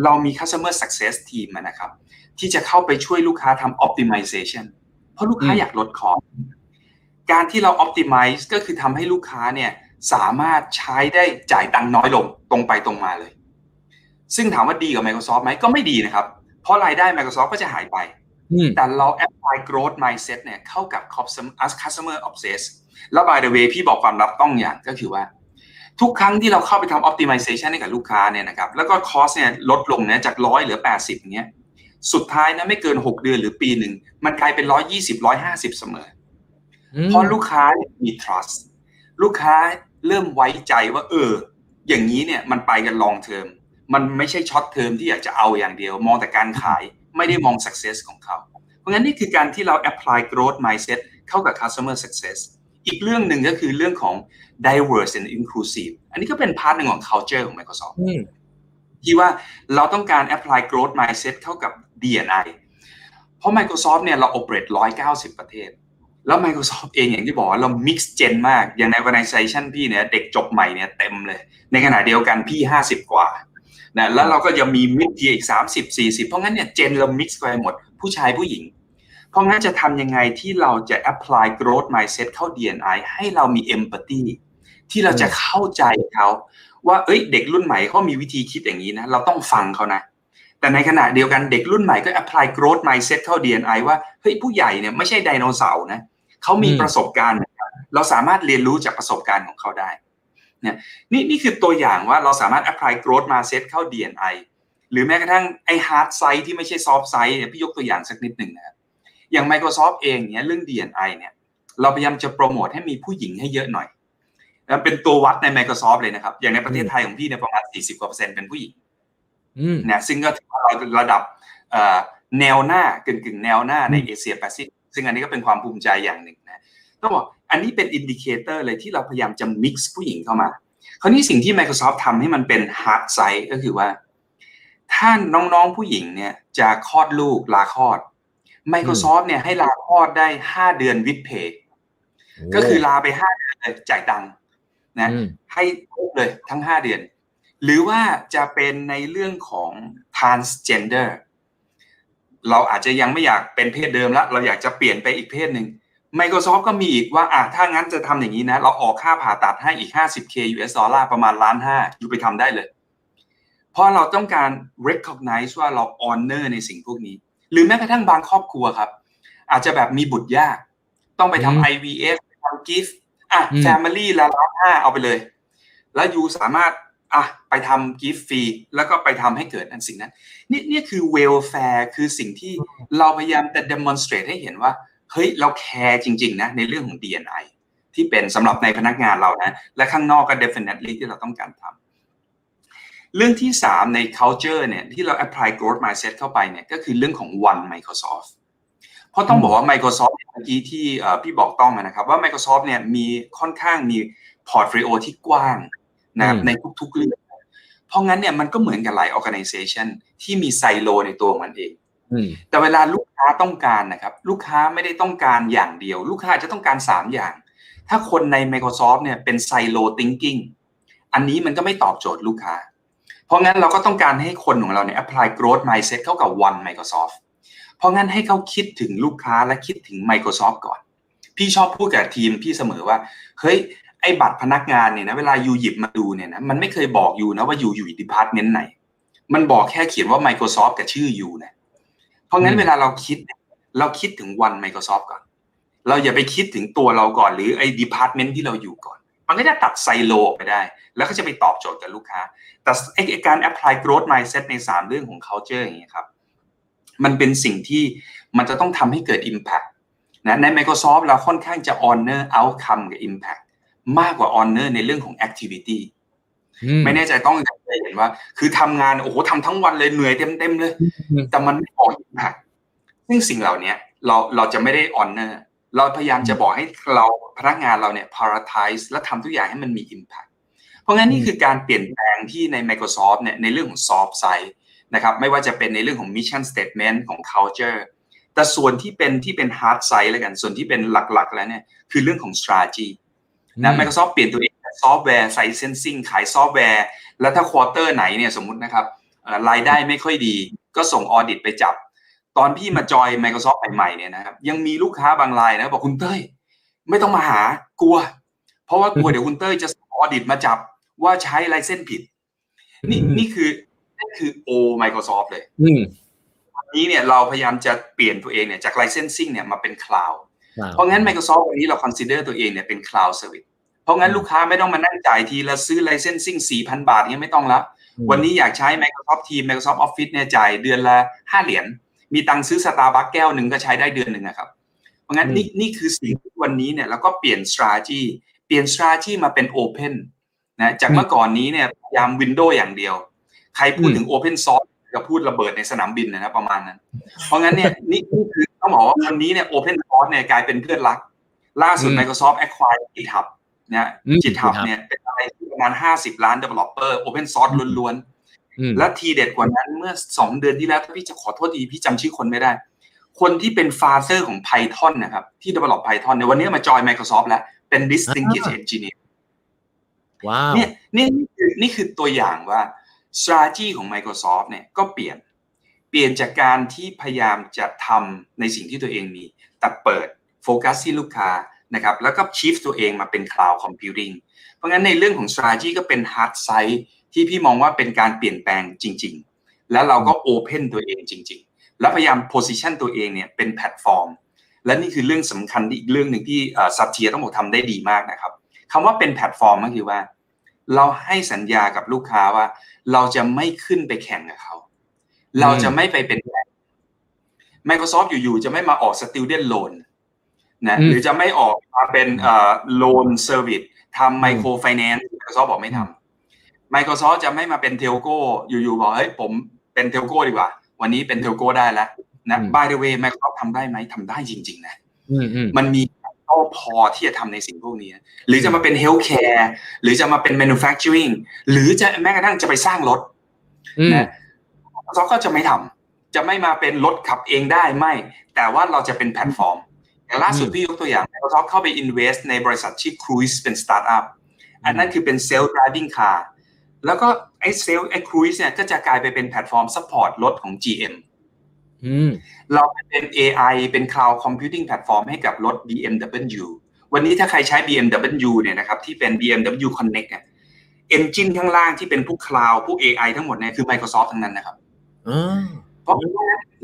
เรามี customer success team นะครับ ที่จะเข้าไปช่วยลูกค้าทำ optimization เพราะลูกค้าอยากลดคอสการที่เรา optimize ก็คือทำให้ลูกค้าเนี่ย สามารถใช้ได้จ่ายตังค์น้อยลงตรงไปตรงมาเลย ซึ่งถามว่าดีกับ Microsoft ไหมก็ไม่ดีนะครับ เพราะรายได้ Microsoft ก็จะหายไป แต่เรา apply growth mindset เนี่ยเข้ากับ customer obsess แล้ว by the way พี่บอกความลับต้องอย่างก็คือว่า ทุกครั้งที่เราเข้าไปทำ optimization ให้กับลูกค้าเนี่ยนะครับแล้วก็ cost เนี่ยลดลงเนี่ยจากร้อยเหลือ 80อย่างเงี้ยสุดท้ายนะไม่เกิน 6 เดือนหรือปีหนึ่ง มันกลายเป็น 120 150 เสมอ เพราะลูกค้ามี trust ลูกค้า เริ่มไว้ใจว่า เออ อย่างนี้เนี่ยมันไปกัน long term มันไม่ใช่ short term ที่อยากจะเอาอย่างเดียว มองแต่การขายไม่ได้มอง success ของเขา เพราะงั้นนี่คือการที่เรา apply growth mindset เข้ากับ customer success อีกเรื่องหนึ่งก็คือเรื่องของ diverse and inclusive อันนี้ก็เป็น part หนึ่งของ culture ของ Microsoft ที่ว่าเราต้องการ apply growth mindset เข้ากับ D&I เพราะ Microsoft เนี่ยเรา operate 190 ประเทศ แล้ว Microsoft เองอย่างที่บอกว่าเรา mix gen มาก อย่างใน organization พี่เนี่ยเด็กจบใหม่เนี่ยเต็มเลย ในขณะเดียวกันพี่ 50 กว่านะแล้วเราก็จะมีมิดเดียอีก 30 40 เพราะงั้นเนี่ยเจนเรา mix ไปหมดผู้ชายผู้หญิง เพราะงั้นจะทำยังไงที่เราจะ apply growth mindset เข้า DNI ให้เรามี empathy ที่เราจะเข้าใจเขาว่าเอ้ยเด็กรุ่นใหม่เขามีวิธีคิดอย่างนี้นะเราต้องฟังเขานะแต่ในขณะเดียวกันเด็กรุ่นใหม่ก็ apply growth mindset เข้า DNI ว่าเฮ้ยผู้ใหญ่เนี่ยไม่ใช่ไดโนเสาร์นะ เขามีประสบการณ์เราสามารถเรียนรู้จากประสบการณ์ของเขาได้เนี่ยนี่นี่คือตัวอย่างว่าเราสามารถ apply growth mindset เข้า DNI หรือแม้กระทั่งไอ้ hard side ที่ไม่ใช่ soft side เนี่ยพี่ยกตัวอย่างสักนิดหนึ่งนะครับอย่าง Microsoft เองเนี่ยเรื่อง DNI เนี่ยเราพยายามจะโปรโมทให้มีผู้หญิงให้เยอะหน่อยเป็นตัววัดใน Microsoft เลยนะครับ อย่างในประเทศไทยของพี่เนี่ยประมาณ 40กว่าเปอร์เซ็นต์เป็นผู้หญิงเนี่ยซึ่งก็ถือว่าเราระดับแนวหน้ากึ่งกึ่งแนวหน้าในเอเชียแปซิฟิก ซึ่งอันนี้ก็เป็นความภูมิใจอย่างหนึ่งนะต้องบอกอันนี้เป็น indicator เลยที่เราพยายามจะ mix ผู้หญิงเข้ามา คราวนี้สิ่งที่ Microsoft ทำให้มันเป็น hard side ก็คือว่า ถ้าน้องๆผู้หญิงเนี่ยจะคลอดลูกลาคลอด Microsoft เนี่ยให้ลาคลอดได้ 5 เดือน with pay ก็คือลาไป 5 เดือนเลยจ่ายตังค์นะให้ครบเลยทั้ง 5 เดือน หรือว่าจะเป็นในเรื่องของ transgender เราอาจจะยังไม่อยากเป็นเพศเดิมแล้วเราอยากจะเปลี่ยนไปอีกเพศหนึ่ง Microsoft ก็มีอีกว่าอะถ้างั้นจะทำอย่างนี้นะ เราออกค่าผ่าตัดให้อีก 50k US ดอลลาร์ประมาณล้านห้าอยู่ไปทำได้เลย เพราะเราต้องการ recognize ว่าเรา honor ในสิ่งพวกนี้ หรือแม้กระทั่งบางครอบครัวครับ อาจจะแบบมีบุตรยาก ต้องไปทำ IVF ทำ GIFT อะ family ละล้านห้าเอาไปเลย แล้ว you สามารถ อะไปทำ GIFT ฟรีแล้วก็ไปทำให้เกิดอันสิ่งนั้น นี่นี่คือ welfare คือสิ่งที่เราพยายามจะ demonstrate ให้เห็นว่า เฮ้ย เราแคร์จริง ๆ นะ ในเรื่องของ D&I ที่เป็นสำหรับในพนักงานเรานะ และข้างนอกก็ definitely ที่เราต้องการทำเรื่องที่ 3 ใน culture เนี่ยที่เรา apply growth mindset เข้าไปเนี่ยก็คือเรื่องของ one Microsoft เพราะต้องบอกว่า Microsoft เมื่อกี้ที่พี่บอกต้องนะครับว่า Microsoft เนี่ยมีค่อนข้างมี portfolio ที่กว้าง นะครับในทุกๆเรื่องเพราะงั้นเนี่ยมันก็เหมือนกับหลาย organization ที่มีไซโลในตัวมันเองแต่เวลาลูกค้าต้องการนะครับ ลูกค้าไม่ได้ต้องการอย่างเดียว ลูกค้าจะต้องการ 3 อย่าง ถ้าคนใน Microsoft เนี่ยเป็นไซโล thinking อันนี้มันก็ไม่ตอบโจทย์ลูกค้า เพราะงั้นเราก็ต้องการให้คนของเราเนี่ย apply growth mindset เข้ากับ one Microsoft เพราะงั้นให้เขาคิดถึงลูกค้าและคิดถึง Microsoft ก่อน พี่ชอบพูดกับทีมพี่เสมอว่า เฮ้ย ไอ้บัตรพนักงานเนี่ยนะเวลา you หยิบมาดูเนี่ยนะมันไม่เคยบอก you นะว่า you อยู่ department ไหน มันบอกแค่เขียนว่า Microsoft กับชื่อ you นะเพราะงั้นเวลาเราคิด เราคิดถึงวัน Microsoft ก่อน เราอย่าไปคิดถึงตัวเราก่อน หรือไอ้ department ที่เราอยู่ก่อน มันก็จะตัดไซโลออกไปได้ แล้วก็จะไปตอบโจทย์กับลูกค้า แต่ไอ้การ apply growth mindset ใน 3 เรื่องของ culture อย่างเงี้ยครับมันเป็นสิ่งที่มันจะต้องทำให้เกิด Impact นะใน Microsoft เราค่อนข้างจะ honor outcome กับ Impact มากกว่า honor ในเรื่องของ activity ไม่แน่ใจต้องเคยเห็นว่า คือทำงานโอ้โหทำทั้งวันเลยเหนื่อยเต็มเต็มเลย แต่มันไม่พอ Impact ซึ่งสิ่งเหล่านี้เราเราจะไม่ได้ honor เราพยายามจะบอกให้เราพนักงานเราเนี่ย prioritize และทำทุกอย่างให้มันมี Impact เพราะงั้นนี่คือการเปลี่ยนแปลงที่ใน Microsoft เนี่ยในเรื่องของ soft side นะครับไม่ว่าจะเป็นในเรื่องของ mission statement ของ culture แต่ส่วนที่เป็นที่เป็น hard side แล้วกัน ส่วนที่เป็นหลักๆ แล้วเนี่ยคือเรื่องของ strategy นะ Microsoft เปลี่ยนตัวเอง software licensing ขายซอฟต์แวร์ แล้วถ้า quarter ไหนเนี่ยสมมุตินะครับรายได้ไม่ค่อยดี ก็ส่ง audit ไปจับ ตอนพี่มาจอย Microsoft ใหม่ๆเนี่ยนะครับยังมีลูกค้าบางรายนะบอกคุณเต้ย ไม่ต้องมาหากลัว เพราะว่ากลัวเดี๋ยวคุณเต้ยจะส่ง audit มาจับว่าใช้ไลเซนผิด นี่นี่คือนี่คือโอ Microsoft เลยวันนี้เนี่ยเราพยายามจะเปลี่ยนตัวเองเนี่ยจาก licensing เนี่ยมาเป็น cloud เพราะงั้น Microsoft วันนี้เรา consider ตัวเองเนี่ยเป็น cloud service เพราะงั้นลูกค้าไม่ต้องมานั่งจ่ายทีละซื้อ licensing 4,000 บาทเนี่ยไม่ต้องละวันนี้อยากใช้ Microsoft Teams Microsoft Office เนี่ยจ่ายเดือนละ5เหรียญมีตังค์ซื้อ Starbucks แก้วหนึ่งก็ใช้ได้เดือนหนึ่งนะครับ เพราะงั้นนี่นี่คือสิ่งที่วันนี้เนี่ยแล้วก็เปลี่ยน strategy เปลี่ยน strategy มาเป็น open นะจากเมื่อก่อนนี้เนี่ยพยายาม Windows อย่างเดียว ใครพูดถึง Open Source ก็พูดระเบิดในสนามบินนะประมาณนั้น เพราะงั้นเนี่ยนี่คือต้องบอกว่าวันนี้เนี่ย Open Source เนี่ยกลายเป็นเพื่อนรัก ล่าสุด Microsoft acquire GitHub นะจิตหับเนี่ยเป็นอะไรที่ประมาณ50ล้าน developer open source ล้วนๆ และทีเด็ดกว่านั้นเมื่อ2เดือนที่แล้วถ้าพี่จะขอโทษทีพี่จำชื่อคนไม่ได้ คนที่เป็นฟาเซอร์ของ Python นะครับ ที่ develop Python ในวันนี้มาจอย Microsoft แล้ว เป็น distinguished engineer ว้าวเนี่ยนี่นี่คือนี่คือตัวอย่างว่า strategy ของ Microsoft เนี่ยก็เปลี่ยน เปลี่ยนจากการที่พยายามจะทำในสิ่งที่ตัวเองมี แต่เปิดโฟกัสที่ลูกค้า นะครับแล้วก็ชีฟตัวเองมาเป็น cloud computing เพราะงั้นในเรื่องของ strategy ก็เป็น hard side ที่พี่มองว่าเป็นการเปลี่ยนแปลงจริง ๆ แล้วเราก็ open ตัวเองจริง ๆ แล้วพยายาม position ตัวเองเนี่ยเป็นแพลตฟอร์ม และนี่คือเรื่องสำคัญอีกเรื่องหนึ่งที่ Satya ต้องบอกทำได้ดีมากนะครับคำว่าเป็นแพลตฟอร์มก็คือว่า เราให้สัญญากับลูกค้าว่า เราจะไม่ขึ้นไปแข่งกับเขา เราจะไม่ไปเป็น Microsoft อยู่ๆจะไม่มาออก student loan นะหรือจะไม่ออกมาเป็นเอ่อ loan service ทำ micro finance Microsoft บอกไม่ทำ Microsoft จะไม่มาเป็น telco อยู่ๆบอกเฮ้ยผมเป็น telco ดีกว่า วันนี้เป็น telco ได้แล้วนะ by the way Microsoft ทำได้ไหมทำได้จริง ๆ นะมันมีก็พอที่จะทำในสิ่งพวกนี้ หรือจะมาเป็น healthcare หรือจะมาเป็น manufacturing หรือจะแม้กระทั่งจะไปสร้างรถนะเขาก็จะไม่ทำจะไม่มาเป็นรถขับเองได้ไม่ แต่ว่าเราจะเป็นแพลตฟอร์ม อย่างล่าสุดพี่ยกตัวอย่าง Microsoft เข้าไป invest ในบริษัทชื่อ Cruise เป็นสตาร์ทอัพอันนั้นคือเป็น self driving car แล้วก็ไอ้เซลไอ้ Cruise เนี่ยก็จะกลายไปเป็นแพลตฟอร์ม support รถของ GM เราเป็น AI เป็น cloud computing platform ให้กับรถ BMW วันนี้ถ้าใครใช้ BMW เนี่ยนะครับที่เป็น BMW Connect เนี่ย engine ข้างล่างที่เป็นพวก cloud พวก AI ทั้งหมดเนี่ยคือ Microsoft ทั้งนั้นนะครับ เพราะ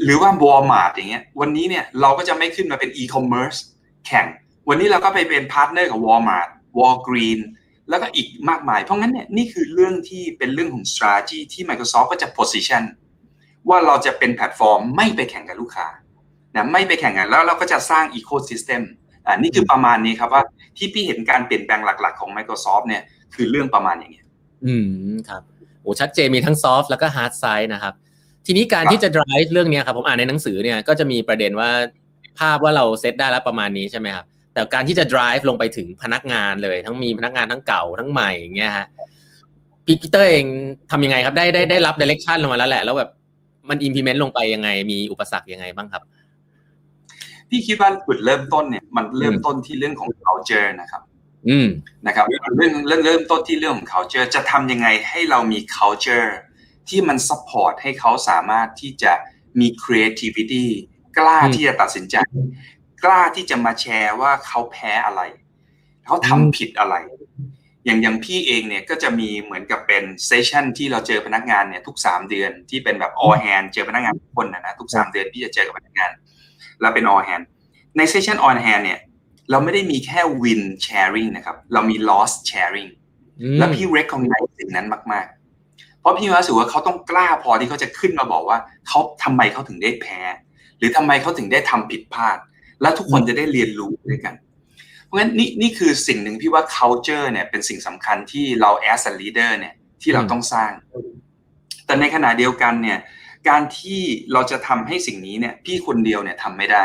หรือว่า Walmart อย่างเงี้ยวันนี้เนี่ยเราก็จะไม่ขึ้นมาเป็น e-commerce แข่ง วันนี้เราก็ไปเป็นพาร์ทเนอร์กับ Walmart Walgreen แล้วก็อีกมากมาย เพราะงั้นเนี่ยนี่คือเรื่องที่เป็นเรื่องของ strategy ที่ Microsoft ก็จะ position ว่าเราจะเป็นแพลตฟอร์มไม่ไปแข่งกับลูกค้านะไม่ไปแข่งกันแล้วเราก็จะสร้าง ecosystem อ่านี่คือประมาณนี้ครับว่าที่พี่เห็นการเปลี่ยนแปลงหลัก ๆ ของ Microsoft เนี่ยคือเรื่องประมาณอย่างเงี้ย อืมครับโอ้ชัดเจนมีทั้ง soft แล้วก็ hard side นะครับ ทีนี้การที่จะ drive เรื่องนี้ครับผมอ่านในหนังสือเนี่ยก็จะมีประเด็นว่าภาพว่าเราเซตได้แล้วประมาณนี้ใช่ไหมครับแต่การที่จะ drive ลงไปถึงพนักงานเลย ทั้งมีพนักงานทั้งเก่าทั้งใหม่อย่างเงี้ยฮะพี่ปีเตอร์เองทำยังไงครับได้ได้ได้รับ direction ลงมาแล้วแหละ แล้วแบบมัน implement ลงไปยังไง มีอุปสรรคยังไงบ้างครับ พี่คิดว่าจุดเริ่มต้นเนี่ยมันเริ่มต้นที่เรื่องของ culture นะครับ อืมนะครับเรื่องเรื่องเริ่มต้นที่เรื่องของ culture จะทำยังไงให้เรามี culture ที่มัน support ให้เขาสามารถที่จะมี creativity กล้าที่จะตัดสินใจ กล้าที่จะมาแชร์ว่าเขาแพ้อะไร เขาทำผิดอะไร อย่างอย่างพี่เองเนี่ยก็จะมีเหมือนกับเป็นเซสชันที่เราเจอพนักงานเนี่ยทุกสามเดือนที่เป็นแบบ all hand เจอพนักงานทุกคนนะนะทุกสามเดือนพี่จะเจอกับพนักงาน แล้วเป็น all hand ในเซสชัน all hand เนี่ยเราไม่ได้มีแค่ win sharing นะครับ เรามี loss sharing แล้วพี่ recognize สิ่งนั้นมาก ๆ เพราะพี่รู้สึกว่าเขาต้องกล้าพอที่เขาจะขึ้นมาบอกว่าเขาทำไมเขาถึงได้แพ้ หรือทำไมเขาถึงได้ทำผิดพลาด แล้วทุกคนจะได้เรียนรู้ด้วยกันราะงั้นนี่นี่คือสิ่งหนึ่งพี่ว่า culture เนี่ยเป็นสิ่งสำคัญที่เรา as a leader เนี่ยที่เราต้องสร้าง แต่ในขณะเดียวกันเนี่ย การที่เราจะทำให้สิ่งนี้เนี่ย พี่คนเดียวเนี่ยทำไม่ได้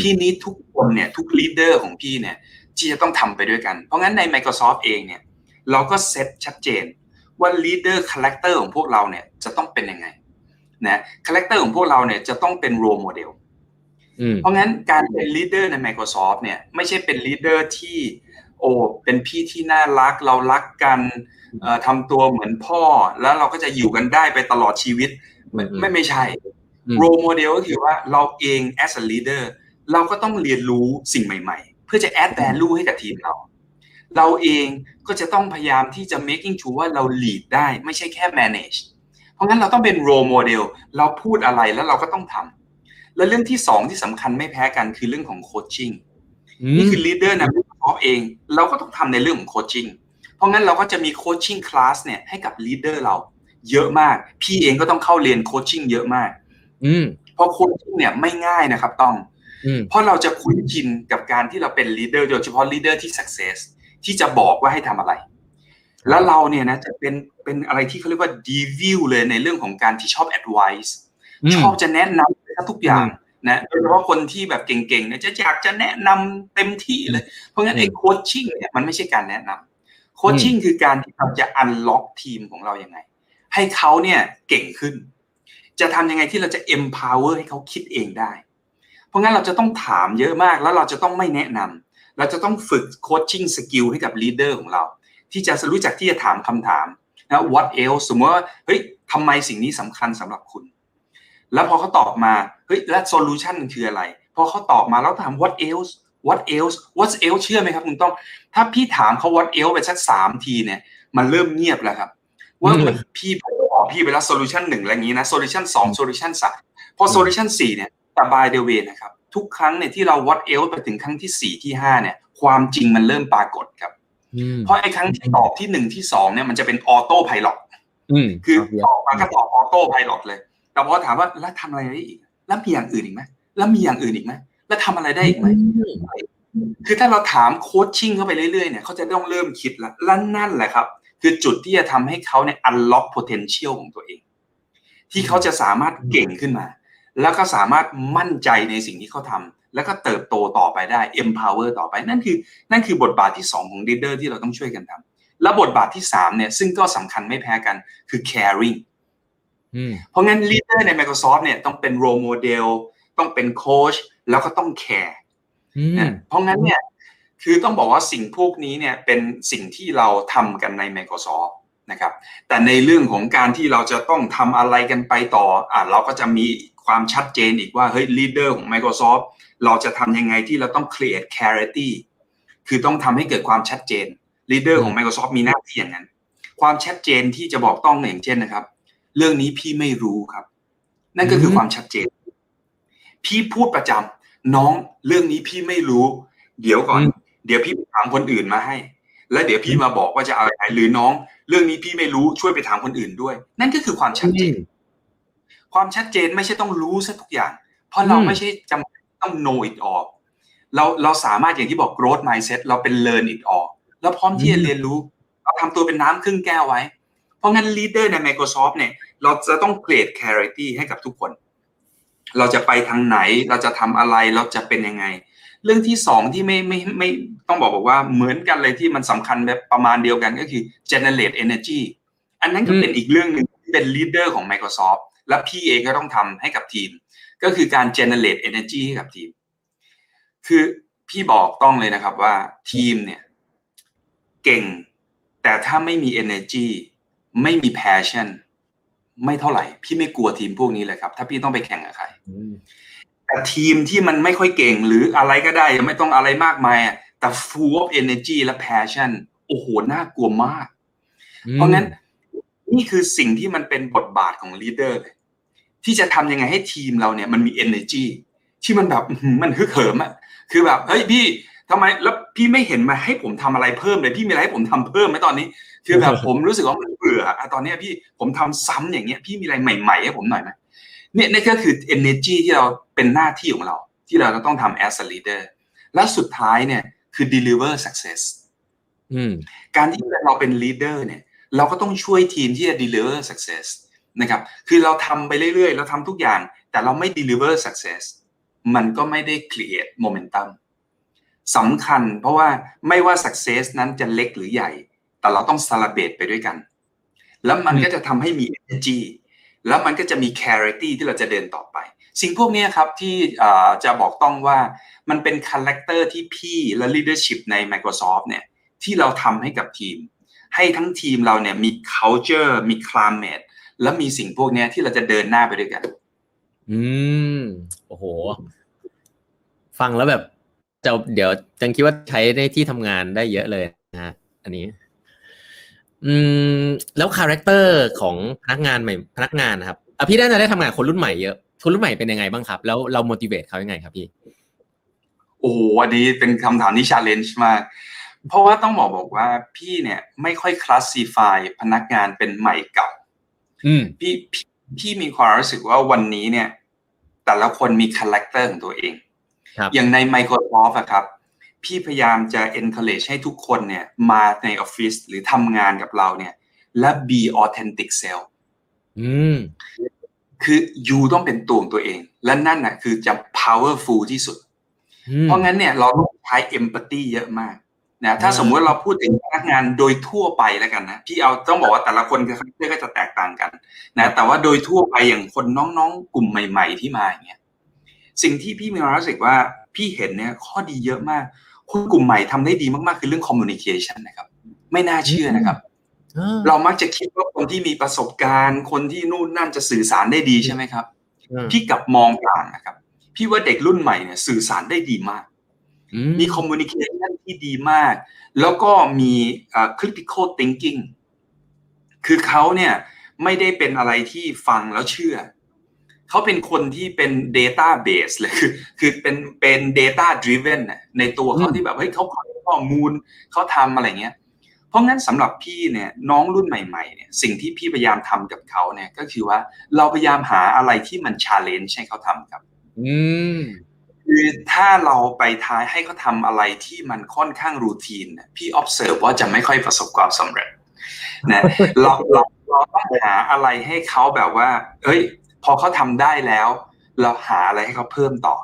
พี่นี้ทุกคนเนี่ยทุก leader ของพี่เนี่ยที่จะต้องทำไปด้วยกัน เพราะงั้นใน Microsoft เองเนี่ย เราก็เซตชัดเจน ว่า leader character ของพวกเราเนี่ยจะต้องเป็นยังไงนะ character ของพวกเราเนี่ยจะต้องเป็น role model เพราะงั้นการเป็น leader ใน Microsoft เนี่ยไม่ใช่เป็น leader ที่โอ้เป็นพี่ที่น่ารักเรารักกันทำตัวเหมือนพ่อ แล้วเราก็จะอยู่กันได้ไปตลอดชีวิต ไม่ไม่ใช่ role model ก็คือว่าเราเอง as a leader เราก็ต้องเรียนรู้สิ่งใหม่ๆ เพื่อจะ add value ให้กับทีมเรา เราเองก็จะต้องพยายามที่จะ making sure ว่าเรา lead ได้ไม่ใช่แค่ manage เพราะงั้นเราต้องเป็น role model เราพูดอะไรแล้วเราก็ต้องทำและเรื่องที่สองที่สำคัญไม่แพ้กันคือเรื่องของ coaching นี่คือ leader นะพี่ท็อปเอง เราก็ต้องทำในเรื่องของ coaching เพราะงั้นเราก็จะมี coaching class เนี่ยให้กับ leader เราเยอะมาก พี่เองก็ต้องเข้าเรียน coaching เยอะมากอืเพราะ coaching เนี่ยไม่ง่ายนะครับต้อง เพราะเราจะคุ้นชินกับการที่เราเป็น leader โดยเฉพาะ leader ที่ success ที่จะบอกว่าให้ทำอะไร แล้วเราเนี่ยนะจะเป็นเป็นอะไรที่เขาเรียกว่าดีวิวเลยในเรื่องของการที่ชอบ advice ชอบจะแนะนำทุกอย่างนะโดยเฉพาะคนที่แบบเก่งๆเนี่ยจะอยากจะแนะนำเต็มที่เลย เพราะงั้นไอ้ coaching เนี่ยมันไม่ใช่การแนะนำ coaching คือการที่เราจะ unlock ทีมของเรายังไง ให้เขาเนี่ยเก่งขึ้น จะทำยังไงที่เราจะ empower ให้เขาคิดเองได้ เพราะงั้นเราจะต้องถามเยอะมากแล้วเราจะต้องไม่แนะนำ เราจะต้องฝึก coaching skill ให้กับ leader ของเรา ที่จะรู้จักที่จะถามคำถามนะ what else สมมติว่าเฮ้ยทำไมสิ่งนี้สำคัญสำหรับคุณ แล้วพอเขาตอบมาเฮ้ยแล้ว solution คืออะไร พอเขาตอบมาแล้วถาม what else what else what else เชื่อไหมครับคุณต้อง ถ้าพี่ถามเขา what else ไปสักสามทีเนี่ย มันเริ่มเงียบแล้วครับ ว่าพี่บอกพี่ไปแล้ว solution หนึ่งอะไรอย่างนี้นะ solution สอง solution สามพอ solution สี่เนี่ยแต่ by the way นะครับ ทุกครั้งเนี่ยที่เรา what else ไปถึงครั้งที่สี่ที่ห้าเนี่ย ความจริงมันเริ่มปรากฏครับ เพราะไอ้ครั้งที่ตอบที่หนึ่งที่สองเนี่ยมันจะเป็น autopilot คือตอบมาก็ตอบ autopilot เลย แต่พอถามว่าแล้วทำอะไรได้อีก แล้วมีอย่างอื่นอีกไหมแล้วมีอย่างอื่นอีกไหมแล้วทำอะไรได้อีกไหมคือถ้าเราถามโคชชิ่งเข้าไปเรื่อยๆเนี่ยเขาจะต้องเริ่มคิดแล้วและนั่นแหละครับ คือจุดที่จะทำให้เขาเนี่ย unlock potential ของตัวเอง ที่เขาจะสามารถเก่งขึ้นมา แล้วก็สามารถมั่นใจในสิ่งที่เขาทำแล้วก็เติบโตต่อไปได้ empower ต่อไปนั่นคือนั่นคือบทบาทที่สองของ leader ที่เราต้องช่วยกันทำและบทบาทที่สามเนี่ยซึ่งก็สำคัญไม่แพ้กันคือ caring เพราะงั้น leader ใน Microsoft เนี่ยต้องเป็น role model ต้องเป็นโค้ชแล้วก็ต้องแคร์เพราะงั้นเนี่ยคือต้องบอกว่าสิ่งพวกนี้เนี่ยเป็นสิ่งที่เราทำกันใน Microsoft นะครับแต่ในเรื่องของการที่เราจะต้องทำอะไรกันไปต่ออ่าเราก็จะมี ความชัดเจนอีกว่าเฮ้ย leader ของ Microsoft เราจะทำยังไงที่เราต้อง create clarity คือต้องทำให้เกิดความชัดเจน leader ของ Microsoft มีหน้าที่อย่างนั้น ความชัดเจนที่จะบอกต้องอย่างเช่นนะครับ เรื่องนี้พี่ไม่รู้ครับ นั่นก็คือความชัดเจน พี่พูดประจำน้องเรื่องนี้พี่ไม่รู้ เดี๋ยวก่อน เดี๋ยวพี่ถามคนอื่นมาให้ แล้วเดี๋ยวพี่มาบอกว่าจะเอาอะไรหรือน้อง เรื่องนี้พี่ไม่รู้ช่วยไปถามคนอื่นด้วย นั่นก็คือความชัดเจน ความชัดเจนไม่ใช่ต้องรู้ซะทุกอย่าง เพราะเราไม่ใช่จำต้อง know it all เราเราสามารถอย่างที่บอก growth mindset เราเป็น learn it all แล้วพร้อมที่จะเรียนรู้ เราทำตัวเป็นน้ำครึ่งแก้วไว้ เพราะงั้น leader ใน Microsoft เนี่ย เราจะต้อง create clarity ให้กับทุกคน เราจะไปทางไหน เราจะทำอะไร เราจะเป็นยังไง เรื่องที่สองที่ไม่ไม่ไม่ต้องบอกบอกว่าเหมือนกันเลยที่มันสำคัญแบบประมาณเดียวกันก็คือ generate energy อันนั้นก็เป็นอีกเรื่องหนึ่งที่เป็น leader ของ Microsoft และพี่เองก็ต้องทำให้กับทีม ก็คือการ generate energy ให้กับทีม คือพี่บอกต้องเลยนะครับว่าทีมเนี่ย เก่ง แต่ถ้าไม่มี energy ไม่มี passion ไม่เท่าไหร่ พี่ไม่กลัวทีมพวกนี้เลยครับ ถ้าพี่ต้องไปแข่งกับใครแต่ทีมที่มันไม่ค่อยเก่งหรืออะไรก็ได้ยังไม่ต้องอะไรมากมายแต่ full of energy และ passion โอ้โห น่ากลัวมาก เพราะงั้นนี่คือสิ่งที่มันเป็นบทบาทของ leader เลย ที่จะทำยังไงให้ทีมเราเนี่ยมันมี energy ที่มันแบบมันฮึกเหิมอะคือแบบเฮ้ยพี่ทำไมแล้วพี่ไม่เห็นมาให้ผมทำอะไรเพิ่มเลยพี่มีอะไรให้ผมทำเพิ่มไหมตอนนี้ คือแบบผมรู้สึกว่ามันเบื่ออะตอนนี้พี่ผมทำซ้ำอย่างเงี้ย พี่มีอะไรใหม่ๆให้ผมหน่อยไหมเนี่ยนี่ก็คือ energy ที่เราเป็นหน้าที่ของเรา ที่เราต้องทำ as a leader และสุดท้ายเนี่ยคือ deliver success การที่เราเป็น leader เนี่ย เราก็ต้องช่วยทีมที่จะ deliver success นะครับ คือเราทำไปเรื่อยๆ เราทำทุกอย่าง แต่เราไม่ deliver success มันก็ไม่ได้ create momentum สำคัญเพราะว่าไม่ว่า success นั้นจะเล็กหรือใหญ่ แต่เราต้อง celebrate ไปด้วยกัน แล้วมันก็จะทำให้มี energy แล้วมันก็จะมี clarity ที่เราจะเดินต่อไป สิ่งพวกนี้ครับที่จะบอกต้องว่ามันเป็น character ที่พี่และ leadership ใน Microsoft เนี่ยที่เราทำให้กับทีม ให้ทั้งทีมเราเนี่ยมี culture มี climate และมีสิ่งพวกนี้ที่เราจะเดินหน้าไปด้วยกัน อืมโอ้โห ฟังแล้วแบบจะเดี๋ยวจังคิดว่าใช้ในที่ทำงานได้เยอะเลยนะฮะอันนี้ อืม แล้ว character ของพนักงานใหม่พนักงานนะครับอพี่ได้จะได้ทำงานคนรุ่นใหม่เยอะคนรุ่นใหม่เป็นยังไงบ้างครับ แล้วเรา motivate เขายังไงครับพี่ โอ้อันนี้เป็นคำถามที่ challenge มากเพราะว่าต้องบอกบอกว่าพี่เนี่ยไม่ค่อย classify พนักงานเป็นใหม่เก่าอืม พี่พี่มีความรู้สึกว่าวันนี้เนี่ย แต่ละคนมี character ของตัวเองอย่างใน Microsoft อะครับ พี่พยายามจะ encourage ให้ทุกคนเนี่ย มาในออฟฟิศหรือทำงานกับเราเนี่ย และ be authentic self อืมคือ you ต้องเป็นตัวของตัวเอง และนั่นน่ะคือจะ powerful ที่สุด เพราะงั้นเนี่ยเราต้องใช้ empathy เยอะมาก นะถ้าสมมติเราพูดถึงพนักงานโดยทั่วไปแล้วกันนะพี่เอาต้องบอกว่าแต่ละคน character ก็จะแตกต่างกันนะแต่ว่าโดยทั่วไปอย่างคนน้องๆ กลุ่มใหม่ ๆ ที่มาอย่างเงี้ยสิ่งที่พี่มีความรู้สึกว่าพี่เห็นเนี่ยข้อดีเยอะมาก คนกลุ่มใหม่ทำได้ดีมากๆ คือเรื่อง communication นะครับ ไม่น่าเชื่อนะครับเรามักจะคิดว่าคนที่มีประสบการณ์ คนที่นู่นนั่นจะสื่อสารได้ดีใช่ไหมครับพี่กลับมองต่างนะครับ พี่ว่าเด็กรุ่นใหม่เนี่ยสื่อสารได้ดีมากมีคอมมูนิเคชัน ที่ดีมาก แล้วก็มี critical thinking คือเขาเนี่ยไม่ได้เป็นอะไรที่ฟังแล้วเชื่อ เขาเป็นคนที่เป็น data base เลยคือคือเป็นเป็น data driven ในตัวเขาที่แบบเฮ้ยเขาข้อมูลเขาทำอะไรเงี้ย เพราะงั้นสำหรับพี่เนี่ยน้องรุ่นใหม่ๆเนี่ยสิ่งที่พี่พยายามทำกับเขาเนี่ยก็คือว่าเราพยายามหาอะไรที่มัน challenge ให้เขาทำครับ อืม คือถ้าเราไปท้ายให้เขาทำอะไรที่มันค่อนข้างรูทีนพี่ observe ว่าจะไม่ค่อยประสบความสำเร็จนะเราเราเราต้องหาอะไรให้เขาแบบว่า เอ้ย พอเขาทำได้แล้ว เราหาอะไรให้เขาเพิ่มต่อ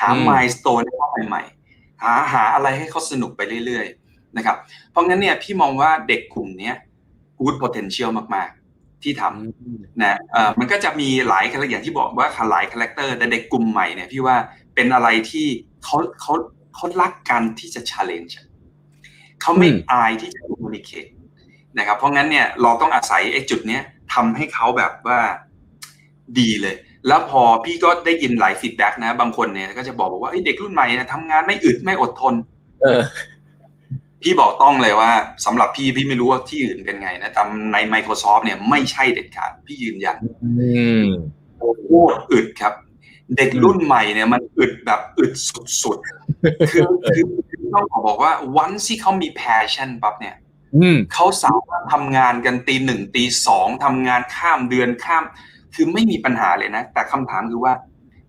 หา milestone ให้เขาใหม่ๆหาหาอะไรให้เขาสนุกไปเรื่อยๆนะครับ เพราะงั้นเนี่ยพี่มองว่าเด็กกลุ่มนี้ good potential มากๆ ที่ทำนะเอ่อมันก็จะมีหลายอย่างที่บอกว่าหลาย character แต่เด็กกลุ่มใหม่เนี่ยพี่ว่า เป็นอะไรที่เขาเขาเขารักกันที่จะ challenge เขาไม่อายที่จะ communicate นะครับ เพราะงั้นเนี่ยเราต้องอาศัยไอ้จุดเนี้ยทำให้เขาแบบว่าดีเลย แล้วพอพี่ก็ได้ยินหลายฟีดแบ็กนะ บางคนเนี่ยก็จะบอกว่าเด็กรุ่นใหม่นะทำงานไม่อึดไม่อดทน เออ พี่บอกต้องเลยว่าสำหรับพี่พี่ไม่รู้ว่าที่อื่นเป็นไงนะแต่ใน Microsoft เนี่ยไม่ใช่เด็ดขาดพี่ยืนยันโอ้โหอึดครับ เด็กรุ่นใหม่เนี่ยมันอึดแบบอึดสุดๆ คือคือต้องบอกว่าวันที่เขามี passion ปั๊บเนี่ยเขาสามารถทำงานกันตีหนึ่งตีสองทำงานข้ามเดือนข้าม คือไม่มีปัญหาเลยนะ แต่คำถามคือว่า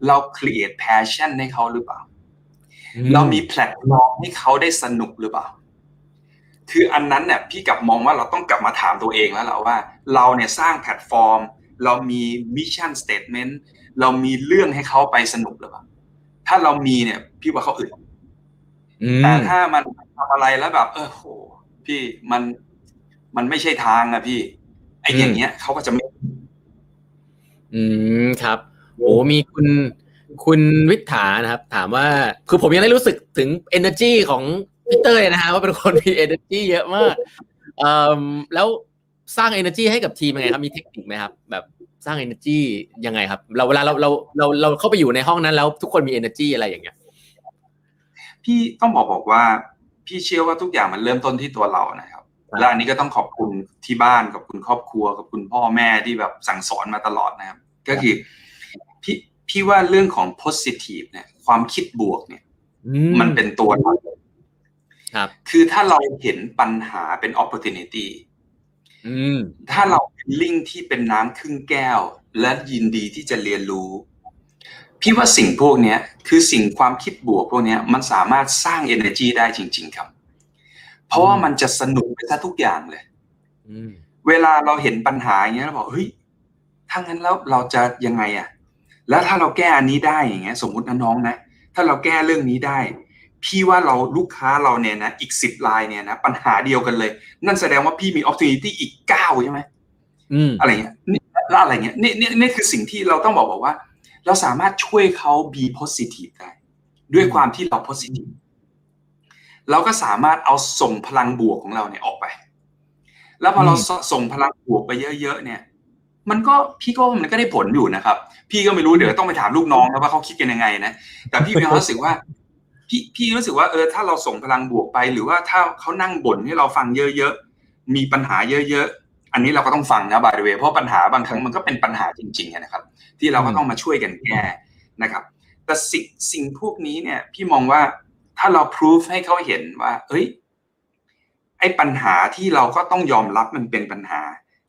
เรา create passion ให้เขาหรือเปล่า เรามีแพลตฟอร์มให้เขาได้สนุกหรือเปล่า คืออันนั้นเนี่ยพี่กลับมองว่าเราต้องกลับมาถามตัวเองแล้วแหละว่า เราเนี่ยสร้างแพลตฟอร์ม เรามี mission statement เรามีเรื่องให้เขาไปสนุกหรือเปล่าถ้าเรามีเนี่ยพี่ว่าเขาอึดแต่ถ้ามันทำอะไรแล้วแบบ เออโห พี่มันมันไม่ใช่ทางอะพี่ไอ้อย่างเงี้ยเขาก็จะไม่ อืมครับโอ้มีคุณคุณวิถานะครับ ถามว่าคือผมยังได้รู้สึกถึง energy ของพี่เต้ยนะฮะว่าเป็นคนมี energy เยอะมากเอ่อแล้วสร้าง energy ให้กับทีมยังไงครับ มีเทคนิคไหมครับ แบบ สร้าง energy ยังไงครับ เราเวลาเราเราเราเราเข้าไปอยู่ในห้องนั้นแล้วทุกคนมี energy อะไรอย่างเงี้ย พี่ต้องบอกบอกว่า พี่เชื่อว่าทุกอย่างมันเริ่มต้นที่ตัวเรานะครับและอันนี้ก็ต้องขอบคุณที่บ้านกับคุณครอบครัวกับคุณพ่อแม่ที่แบบสั่งสอนมาตลอดนะครับ ก็คือพี่พี่ว่าเรื่องของ positive เนี่ย ความคิดบวกเนี่ยมันเป็นตัวเราครับ คือถ้าเราเห็นปัญหาเป็น opportunity ถ้าเราเป็นลิงที่เป็นน้ำครึ่งแก้ว และยินดีที่จะเรียนรู้ พี่ว่าสิ่งพวกนี้คือสิ่งความคิดบวกพวกนี้มันสามารถสร้าง energy ได้จริง ๆ ครับ เพราะว่ามันจะสนุกไปซะทุกอย่างเลยเวลาเราเห็นปัญหาอย่างเงี้ยเราบอกเฮ้ยถ้างั้นแล้วเราจะยังไงอะแล้วถ้าเราแก้อันนี้ได้อย่างเงี้ย สมมตินะน้องนะถ้าเราแก้เรื่องนี้ได้ พี่ว่าเราลูกค้าเราเนี่ยนะอีกสิบลายเนี่ยนะปัญหาเดียวกันเลย นั่นแสดงว่าพี่มี opportunity อีกเก้าใช่ไหมอะไรเงี้ยนี่อะไรเงี้ยนี่นี่นี่คือสิ่งที่เราต้องบอกบอกว่า เราสามารถช่วยเขา be positive ได้ ด้วยความที่เรา positive เราก็สามารถเอาส่งพลังบวกของเราเนี่ยออกไป แล้วพอเราส่งพลังบวกไปเยอะ ๆ เนี่ย มันก็พี่ก็มันก็ได้ผลอยู่นะครับ พี่ก็ไม่รู้เดี๋ยวต้องไปถามลูกน้องนะว่าเขาคิดกันยังไงนะแต่พี่มีความรู้สึกว่า พี่พี่รู้สึกว่าเออถ้าเราส่งพลังบวกไป หรือว่าถ้าเขานั่งบ่นให้เราฟังเยอะๆมีปัญหาเยอะๆอันนี้เราก็ต้องฟังนะบายเวเพราะปัญหาบางครั้งมันก็เป็นปัญหาจริงๆนะครับ ที่เราก็ต้องมาช่วยกันแก้นะครับ แต่สิ่งสิ่งพวกนี้เนี่ย พี่มองว่าถ้าเราพิสูจให้เขาเห็นว่า เอ้ยไอ้ปัญหาที่เราก็ต้องยอมรับมันเป็นปัญหา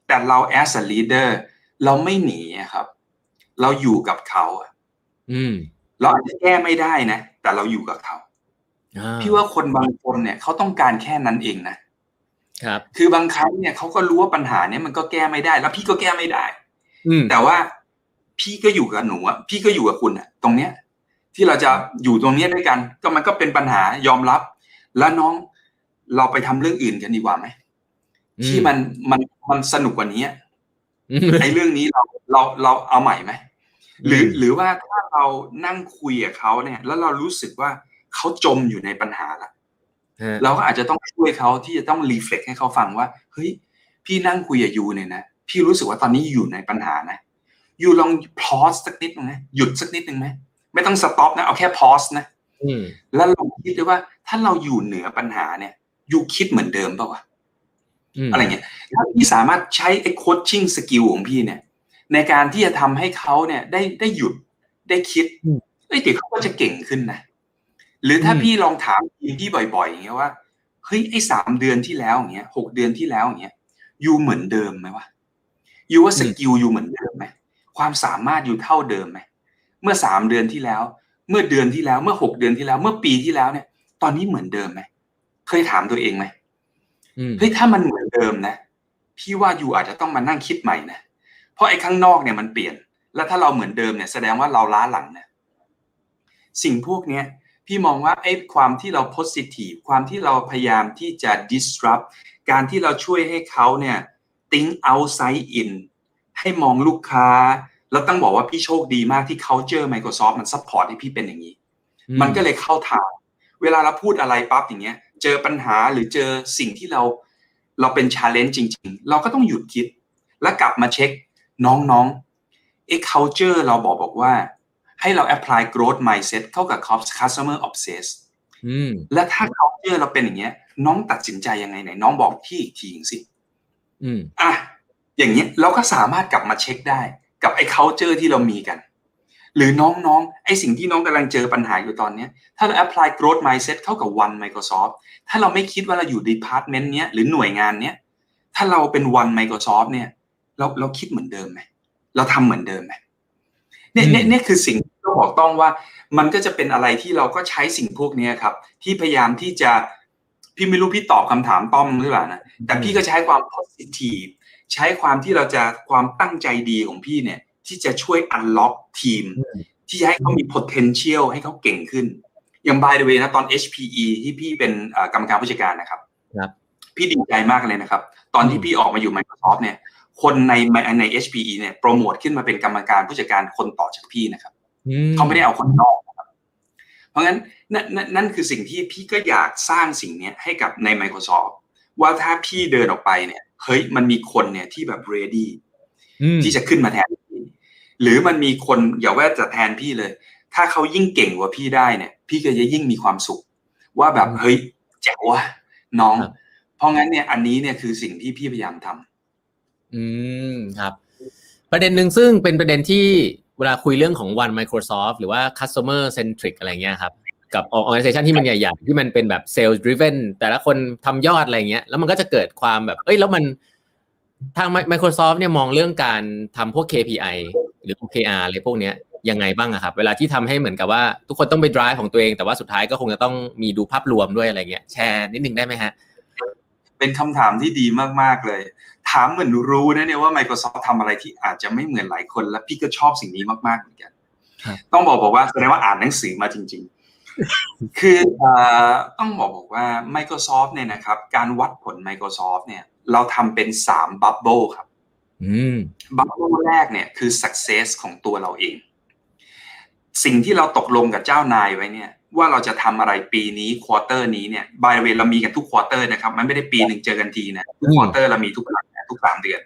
แต่เรา as a leader เราไม่หนีครับ เราอยู่กับเขาอืม เราอาจจะแก้ไม่ได้นะ แต่เราอยู่กับเขาพี่ว่าคนบางคนเนี่ยเขาต้องการแค่นั้นเองนะครับ คือบางครั้งเนี่ยเขาก็รู้ว่าปัญหาเนี้ยมันก็แก้ไม่ได้ แล้วพี่ก็แก้ไม่ได้แต่ว่าพี่ก็อยู่กับหนูอะพี่ก็อยู่กับคุณอะตรงเนี้ย ที่เราจะอยู่ตรงนี้ด้วยกัน ก็มันก็เป็นปัญหายอมรับ แล้วน้องเราไปทำเรื่องอื่นกันดีกว่าไหมที่มันมันมันสนุกกว่านี้ไอ้เรื่องนี้เราเราเราเอาใหม่ไหม หรือหรือว่าถ้าเรานั่งคุยกับเขาเนี่ย แล้วเรารู้สึกว่าเขาจมอยู่ในปัญหาละเราก็อาจจะต้องช่วยเขาที่จะต้อง reflect ให้เขาฟังว่าเฮ้ยพี่นั่งคุยกับ you เนี่ยนะพี่รู้สึกว่าตอนนี้อยู่ในปัญหานะ you ลอง pause สักนิดนึงไหมหยุดสักนิดนึงไหมไม่ต้อง stop นะเอาแค่ pause นะแล้วลองคิดด้วยว่า ถ้าเราอยู่เหนือปัญหาเนี่ย you คิดเหมือนเดิมป่าวะอะไรเงี้ยถ้าพี่สามารถใช้ไอ้ coaching skill ของพี่เนี่ย ในการที่จะทำให้เขาเนี่ยได้ได้หยุดได้คิดเอ้ยเดี๋ยวเขาก็จะเก่งขึ้นนะหรือถ้าพี่ลองถามทีมพี่บ่อยๆอย่างเงี้ยว่าเฮ้ยไอ้สามเดือนที่แล้วอย่างเงี้ยหกเดือนที่แล้วอย่างเงี้ยอยู่เหมือนเดิมไหมวะอยู่ว่าสกิลอยู่เหมือนเดิมไหมความสามารถอยู่เท่าเดิมไหมเมื่อสามเดือนที่แล้ว เมื่อเดือนที่แล้ว เมื่อหกเดือนที่แล้ว เมื่อปีที่แล้วเนี่ย ตอนนี้เหมือนเดิมไหมเคยถามตัวเองไหมเฮ้ยถ้ามันเหมือนเดิมนะ พี่ว่าอยู่อาจจะต้องมานั่งคิดใหม่นะเพ ราะไอ้ข้างนอกเนี่ยมันเปลี่ยน แล้วถ้าเราเหมือนเดิมเนี่ยแสดงว่าเราล้าหลังเนี่ยสิ่งพวกเนี้ยพี่มองว่าไอ้ความที่เรา positive ความที่เราพยายามที่จะ disrupt การที่เราช่วยให้เขาเนี่ย think outside in ให้มองลูกค้า แล้วต้องบอกว่าพี่โชคดีมากที่ culture Microsoft มัน support ให้พี่เป็นอย่างนี้ มันก็เลยเข้าทาง เวลาเราพูดอะไรปั๊บอย่างเงี้ย เจอปัญหาหรือเจอสิ่งที่เราเราเป็น challenge จริง ๆ เราก็ต้องหยุดคิด แล้วกลับมาเช็ค น้องๆเอ็ก culture เราบอกบอกว่า ให้เรา apply growth mindset เข้ากับ customer obsessed และถ้า culture เราเป็นอย่างเงี้ย น้องตัดสินใจยังไงไหน น้องบอกที่อีกทีสิอะอย่างเงี้ยเราก็สามารถกลับมาเช็คได้กับไอ้ culture ที่เรามีกัน หรือน้องๆไอ้สิ่งที่น้องกำลังเจอปัญหาอยู่ตอนนี้ถ้าเรา apply growth mindset เข้ากับ one Microsoft ถ้าเราไม่คิดว่าเราอยู่ department เนี้ยหรือหน่วยงานเนี้ยถ้าเราเป็น one Microsoft เนี่ย เราเราคิดเหมือนเดิมไหมเราทำเหมือนเดิมไหมเนี่ยเนี่ยเนี่ยคือสิ่งที่ต้องบอกต้องว่า มันก็จะเป็นอะไรที่เราก็ใช้สิ่งพวกนี้ครับ ที่พยายามที่จะพี่ไม่รู้พี่ตอบคำถามต้อมหรือเปล่านะแต่พี่ก็ใช้ความ positive ใช้ความที่เราจะความตั้งใจดีของพี่เนี่ย ที่จะช่วย unlock ทีม ที่จะให้เขามี potential ให้เขาเก่งขึ้น อย่าง by the way นะตอน HPE ที่พี่เป็นกรรมการผู้จัดการนะครับ พี่ดีใจมากเลยนะครับ ตอนที่พี่ออกมาอยู่ Microsoft เนี่ย คนในใน HPE เนี่ยโปรโมทขึ้นมาเป็นกรรมการผู้จัดการคนต่อจากพี่นะครับเขาไม่ได้เอาคนนอกนะครับ เพราะงั้นนั่นนั่นคือสิ่งที่พี่ก็อยากสร้างสิ่งนี้ให้กับใน Microsoft ว่าถ้าพี่เดินออกไปเนี่ยเฮ้ยมันมีคนเนี่ยที่แบบ ready ที่จะขึ้นมาแทนพี่หรือมันมีคนอย่าว่าจะแทนพี่เลย ถ้าเขายิ่งเก่งกว่าพี่ได้เนี่ย พี่ก็จะยิ่งมีความสุข ว่าแบบเฮ้ยแจ๋ววะน้อง เพราะงั้นเนี่ยอันนี้เนี่ยคือสิ่งที่พี่พยายามทำ อืมครับ ประเด็นหนึ่งซึ่งเป็นประเด็นที่เวลาคุยเรื่องของ One Microsoft หรือว่า Customer Centric อะไรเงี้ยครับกับ organization ที่มันใหญ่ๆที่มันเป็นแบบ sales driven แต่ละคนทำยอดอะไรเงี้ยแล้วมันก็จะเกิดความแบบ เอ้ยแล้วมันทาง Microsoft เนี่ยมองเรื่องการทำพวก KPI หรือ OKR อะไรพวกเนี้ยยังไงบ้างอะครับ เวลาที่ทำให้เหมือนกับว่า ทุกคนต้องไป drive ของตัวเอง แต่ว่าสุดท้ายก็คงจะต้องมีดูภาพรวมด้วยอะไรเงี้ยแชร์นิดนึงได้ไหมฮะ เป็นคำถามที่ดีมากๆเลย ถามเหมือนรู้นะเนี่ยว่า Microsoft ทำอะไรที่อาจจะไม่เหมือนหลายคน และพี่ก็ชอบสิ่งนี้มากๆเหมือนกันต้องบอกบอกว่าแสดงว่าอ่านหนังสือมาจริง ๆ คือต้องบอกบอกว่า Microsoft เนี่ยนะครับ การวัดผล Microsoft เนี่ย เราทำเป็นสาม bubble ครับ bubble แรกเนี่ยคือ success ของตัวเราเอง สิ่งที่เราตกลงกับเจ้านายไว้เนี่ย ว่าเราจะทำอะไรปีนี้ quarter นี้เนี่ย by the way เรามีกันทุก quarter นะครับ มันไม่ได้ปีหนึ่งเจอกันทีนะทุก quarter เรามีทุก ทุกสามเดือน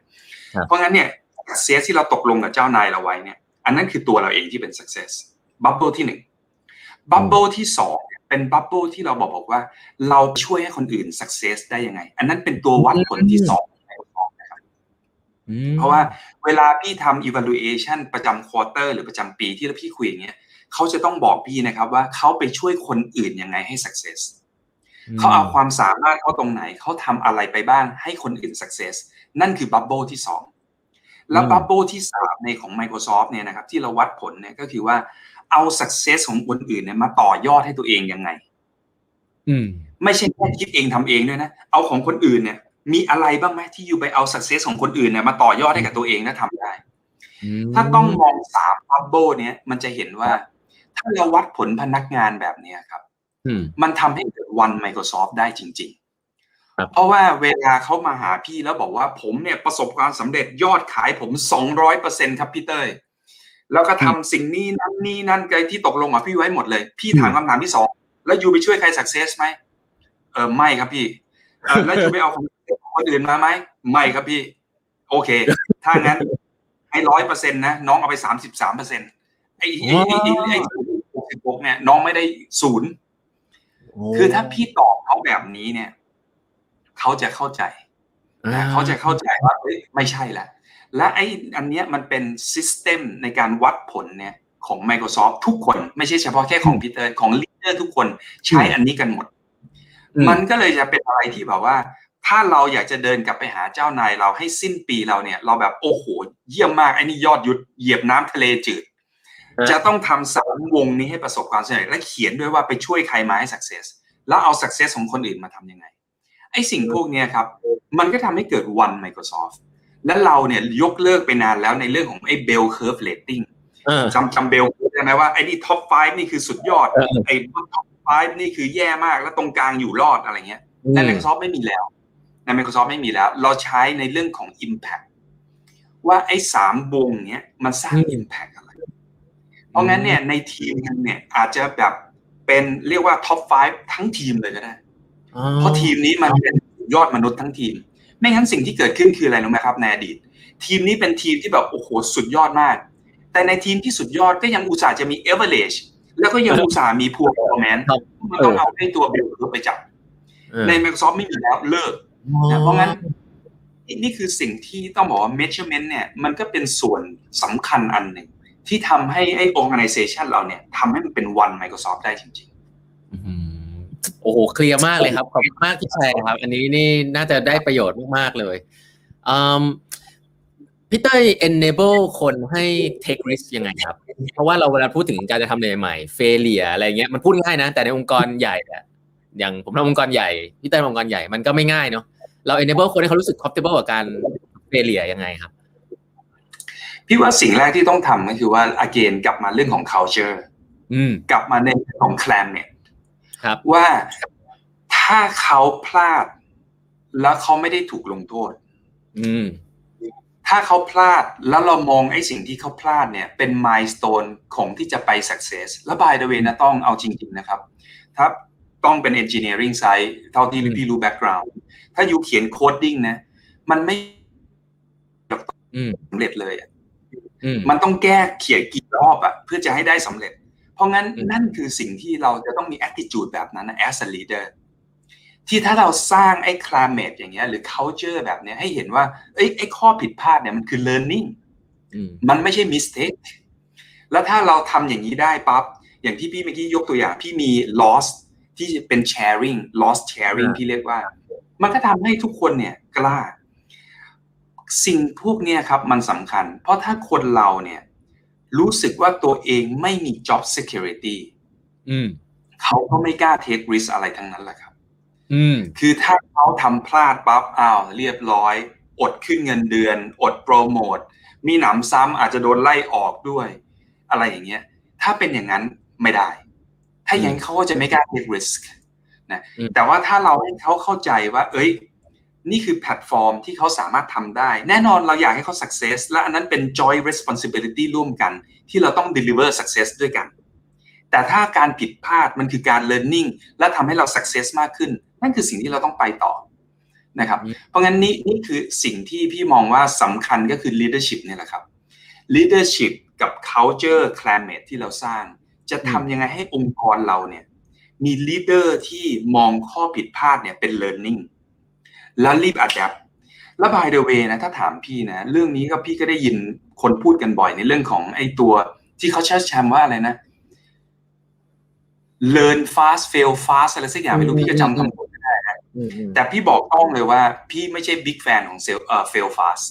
เพราะงั้นเนี่ยเซสที่เราตกลงกับเจ้านายเราไว้เนี่ย อันนั้นคือตัวเราเองที่เป็น success bubble ที่หนึ่ง bubble ที่สองเป็น bubble ที่เราบอกบอกว่า เราช่วยให้คนอื่น success ได้ยังไง อันนั้นเป็นตัววัดผลที่สองนะครับเพราะว่าเวลาพี่ทำ evaluation ประจำ quarter หรือประจำปีที่เราพี่คุยอย่างเงี้ยเขาจะต้องบอกพี่นะครับว่าเขาไปช่วยคนอื่นยังไงให้ success เขาเอาความสามารถเขาตรงไหนเขาทำอะไรไปบ้างให้คนอื่น success นั่นคือ bubble ที่สองแล้ว bubble ที่สามในของ Microsoft เนี่ยนะครับที่เราวัดผลเนี่ยก็คือว่าเอา success ของคนอื่นเนี่ยมาต่อยอดให้ตัวเองยังไงไม่ใช่แค่คิดเองทำเองด้วยนะ เอาของคนอื่นเนี่ย มีอะไรบ้างไหมที่อยู่ไปเอา success ของคนอื่นเนี่ยมาต่อยอดให้กับตัวเองนะทำได้ ถ้าต้องมองสาม bubble เนี่ยมันจะเห็นว่า ถ้าเราวัดผลพนักงานแบบนี้ครับมันทำให้เกิด one Microsoft ได้จริง ๆ เพราะว่าเวลาเขามาหาพี่แล้วบอกว่าผมเนี่ยประสบความสำเร็จยอดขายผมสองร้อยเปอร์เซ็นครับพี่เต้ยแล้วก็ทำสิ่งนี้นั่นนี่นั่นไกที่ตกลงกับพี่ไว้หมดเลย พี่ถามคำถามที่สองแล้วยูไปช่วยใครสักเซสไหมเออไม่ครับพี่แล้วยูไปเอาคนอื่นมาไหมไม่ครับพี่ โอเค ถ้างั้นอ้ร้อยเปอร์เซ็นต์นะน้องเอาไปสามสิบสามเปอร์เซ็นต์ไอ้ไอ้ไอ้ไอ้หกสิบหกเนี่ยน้องไม่ได้ศูนย์คือถ้าพี่ตอบเขาแบบนี้เนี่ย เขาจะเข้าใจเขาจะเข้าใจว่าไม่ใช่ละ และไอ้อันเนี้ยมันเป็น system ในการวัดผลเนี่ยของ Microsoft ทุกคนไม่ใช่เฉพาะแค่ของพี่เต้ยของ leader ทุกคนใช้อันนี้กันหมด มันก็เลยจะเป็นอะไรที่แบบว่า ถ้าเราอยากจะเดินกลับไปหาเจ้านายเราให้สิ้นปีเราเนี่ย เราแบบโอ้โห เยี่ยมมากไอ้นี่ยอดยุทธเหยียบน้ำทะเลจืด จะต้องทำสามวงนี้ให้ประสบความสำเร็จและเขียนด้วยว่าไปช่วยใครมาให้ success แล้วเอา success ของคนอื่นมาทำยังไง ไอ้สิ่งพวกนี้ครับ มันก็ทำให้เกิด one Microsoft และเราเนี่ยยกเลิกไปนานแล้วในเรื่องของไอ้ bell curve rating จำจำ bell ได้ไหมว่าไอ้นี่ top five นี่คือสุดยอดไอ้ top five นี่คือแย่มากแล้วตรงกลางอยู่รอดอะไรเงี้ยใน Microsoft ไม่มีแล้วใน Microsoft ไม่มีแล้ว เราใช้ในเรื่องของ Impact ว่าไอ้สามวงเนี้ยมันสร้าง Impact อะไร เพราะงั้นเนี่ยในทีมกันเนี่ยอาจจะแบบเป็นเรียกว่า top five ทั้งทีมเลยก็ได้ เพราะทีมนี้มันเป็นยอดมนุษย์ทั้งทีม ไม่งั้นสิ่งที่เกิดขึ้นคืออะไรรู้ไหมครับในอดีต ทีมนี้เป็นทีมที่แบบโอ้โหสุดยอดมาก แต่ในทีมที่สุดยอดก็ยังอุตส่าห์จะมีเอเวอเรจแล้วก็ยังอุตส่าห์มี poor performance มันต้องเอาให้ตัว bell ไปจับ ใน Microsoft ไม่มีแล้วเลิกเพราะงั้นนี่คือสิ่งที่ต้องบอกว่า measurement เนี่ยมันก็เป็นส่วนสำคัญอันหนึ่งที่ทำให้ไอ้ organization เราเนี่ยทำให้มันเป็น one Microsoft ได้จริง ๆ โอ้โหเคลียร์มากเลยครับขอบคุณมากที่แชร์ครับ อันนี้นี่น่าจะได้ประโยชน์มากๆเลยพี่เต้ย enable คนให้ take risk ยังไงครับ เพราะว่าเราเวลาพูดถึงการจะทำอะไรใหม่ failure อะไรเงี้ยมันพูดง่ายนะ แต่ในองค์กรใหญ่อะอย่างผมทำองค์กรใหญ่พี่เต้ยองค์กรใหญ่มันก็ไม่ง่ายเนาะเรา enable คนให้เขารู้สึก comfortable กับการ failure ยังไงครับพี่ว่าสิ่งแรกที่ต้องทำก็คือว่า again กลับมาเรื่องของ culture กลับมาในของ clan เนี่ย ว่าถ้าเขาพลาด แล้วเขาไม่ได้ถูกลงโทษถ้าเขาพลาดแล้วเรามองไอ้สิ่งที่เขาพลาดเนี่ย เป็นมายสเตนของที่จะไป success และ by the way นะต้องเอาจริง ๆ นะครับ ถ้าต้องเป็น engineering side เท่าที่พี่รู้ background ถ้าอยู่เขียน coding นะ มันไม่สำเร็จเลยมันต้องแก้เขียนกี่รอบอะเพื่อจะให้ได้สำเร็จ เพราะงั้นนั่นคือสิ่งที่เราจะต้องมี attitude แบบนั้นนะ as a leader ที่ถ้าเราสร้างไอ้ climate อย่างเงี้ยหรือ culture แบบเนี้ยให้เห็นว่าไอ้ไอ้ข้อผิดพลาดเนี่ยมันคือ learning มันไม่ใช่ mistake แล้วถ้าเราทำอย่างนี้ได้ปั๊บอย่างที่พี่เมื่อกี้ยกตัวอย่างพี่มี loss ที่เป็น sharing loss sharing พี่เรียกว่า มันก็ทำให้ทุกคนเนี่ยกล้า สิ่งพวกนี้ครับมันสำคัญ เพราะถ้าคนเราเนี่ย รู้สึกว่าตัวเองไม่มี job security เขาก็ไม่กล้า take risk อะไรทั้งนั้นแหละครับคือถ้าเขาทำพลาดปั๊บอ้าวเรียบร้อย อดขึ้นเงินเดือน อดโปรโมทมีหนำซ้ำอาจจะโดนไล่ออกด้วย อะไรอย่างเงี้ย ถ้าเป็นอย่างนั้นไม่ได้ ถ้าอย่างนั้นเขาก็จะไม่กล้า take risk นะแต่ว่าถ้าเราให้เขาเข้าใจว่า เอ้ย นี่คือแพลตฟอร์มที่เขาสามารถทำได้ แน่นอนเราอยากให้เขา success และอันนั้นเป็น joy responsibility ร่วมกัน ที่เราต้อง deliver success ด้วยกัน แต่ถ้าการผิดพลาดมันคือการ learning และทำให้เรา success มากขึ้น นั่นคือสิ่งที่เราต้องไปต่อนะครับ เพราะงั้นนี่นี่คือสิ่งที่พี่มองว่าสำคัญก็คือ leadership เนี่ยแหละครับ leadership กับ culture climate ที่เราสร้าง จะทำยังไงให้องค์กรเราเนี่ยมี leader ที่มองข้อผิดพลาดเนี่ยเป็น learning แล้วรีบ adapt แล้ว by the way นะถ้าถามพี่นะ เรื่องนี้ก็พี่ก็ได้ยินคนพูดกันบ่อยในเรื่องของไอ้ตัวที่เขาใช้แชมว่าอะไรนะ learn fast fail fast อะไรสักอย่างไม่รู้พี่ก็จำคำพูดแต่พี่บอกต้องเลยว่า พี่ไม่ใช่บิ๊กแฟนของเซลเอ่อ fail fast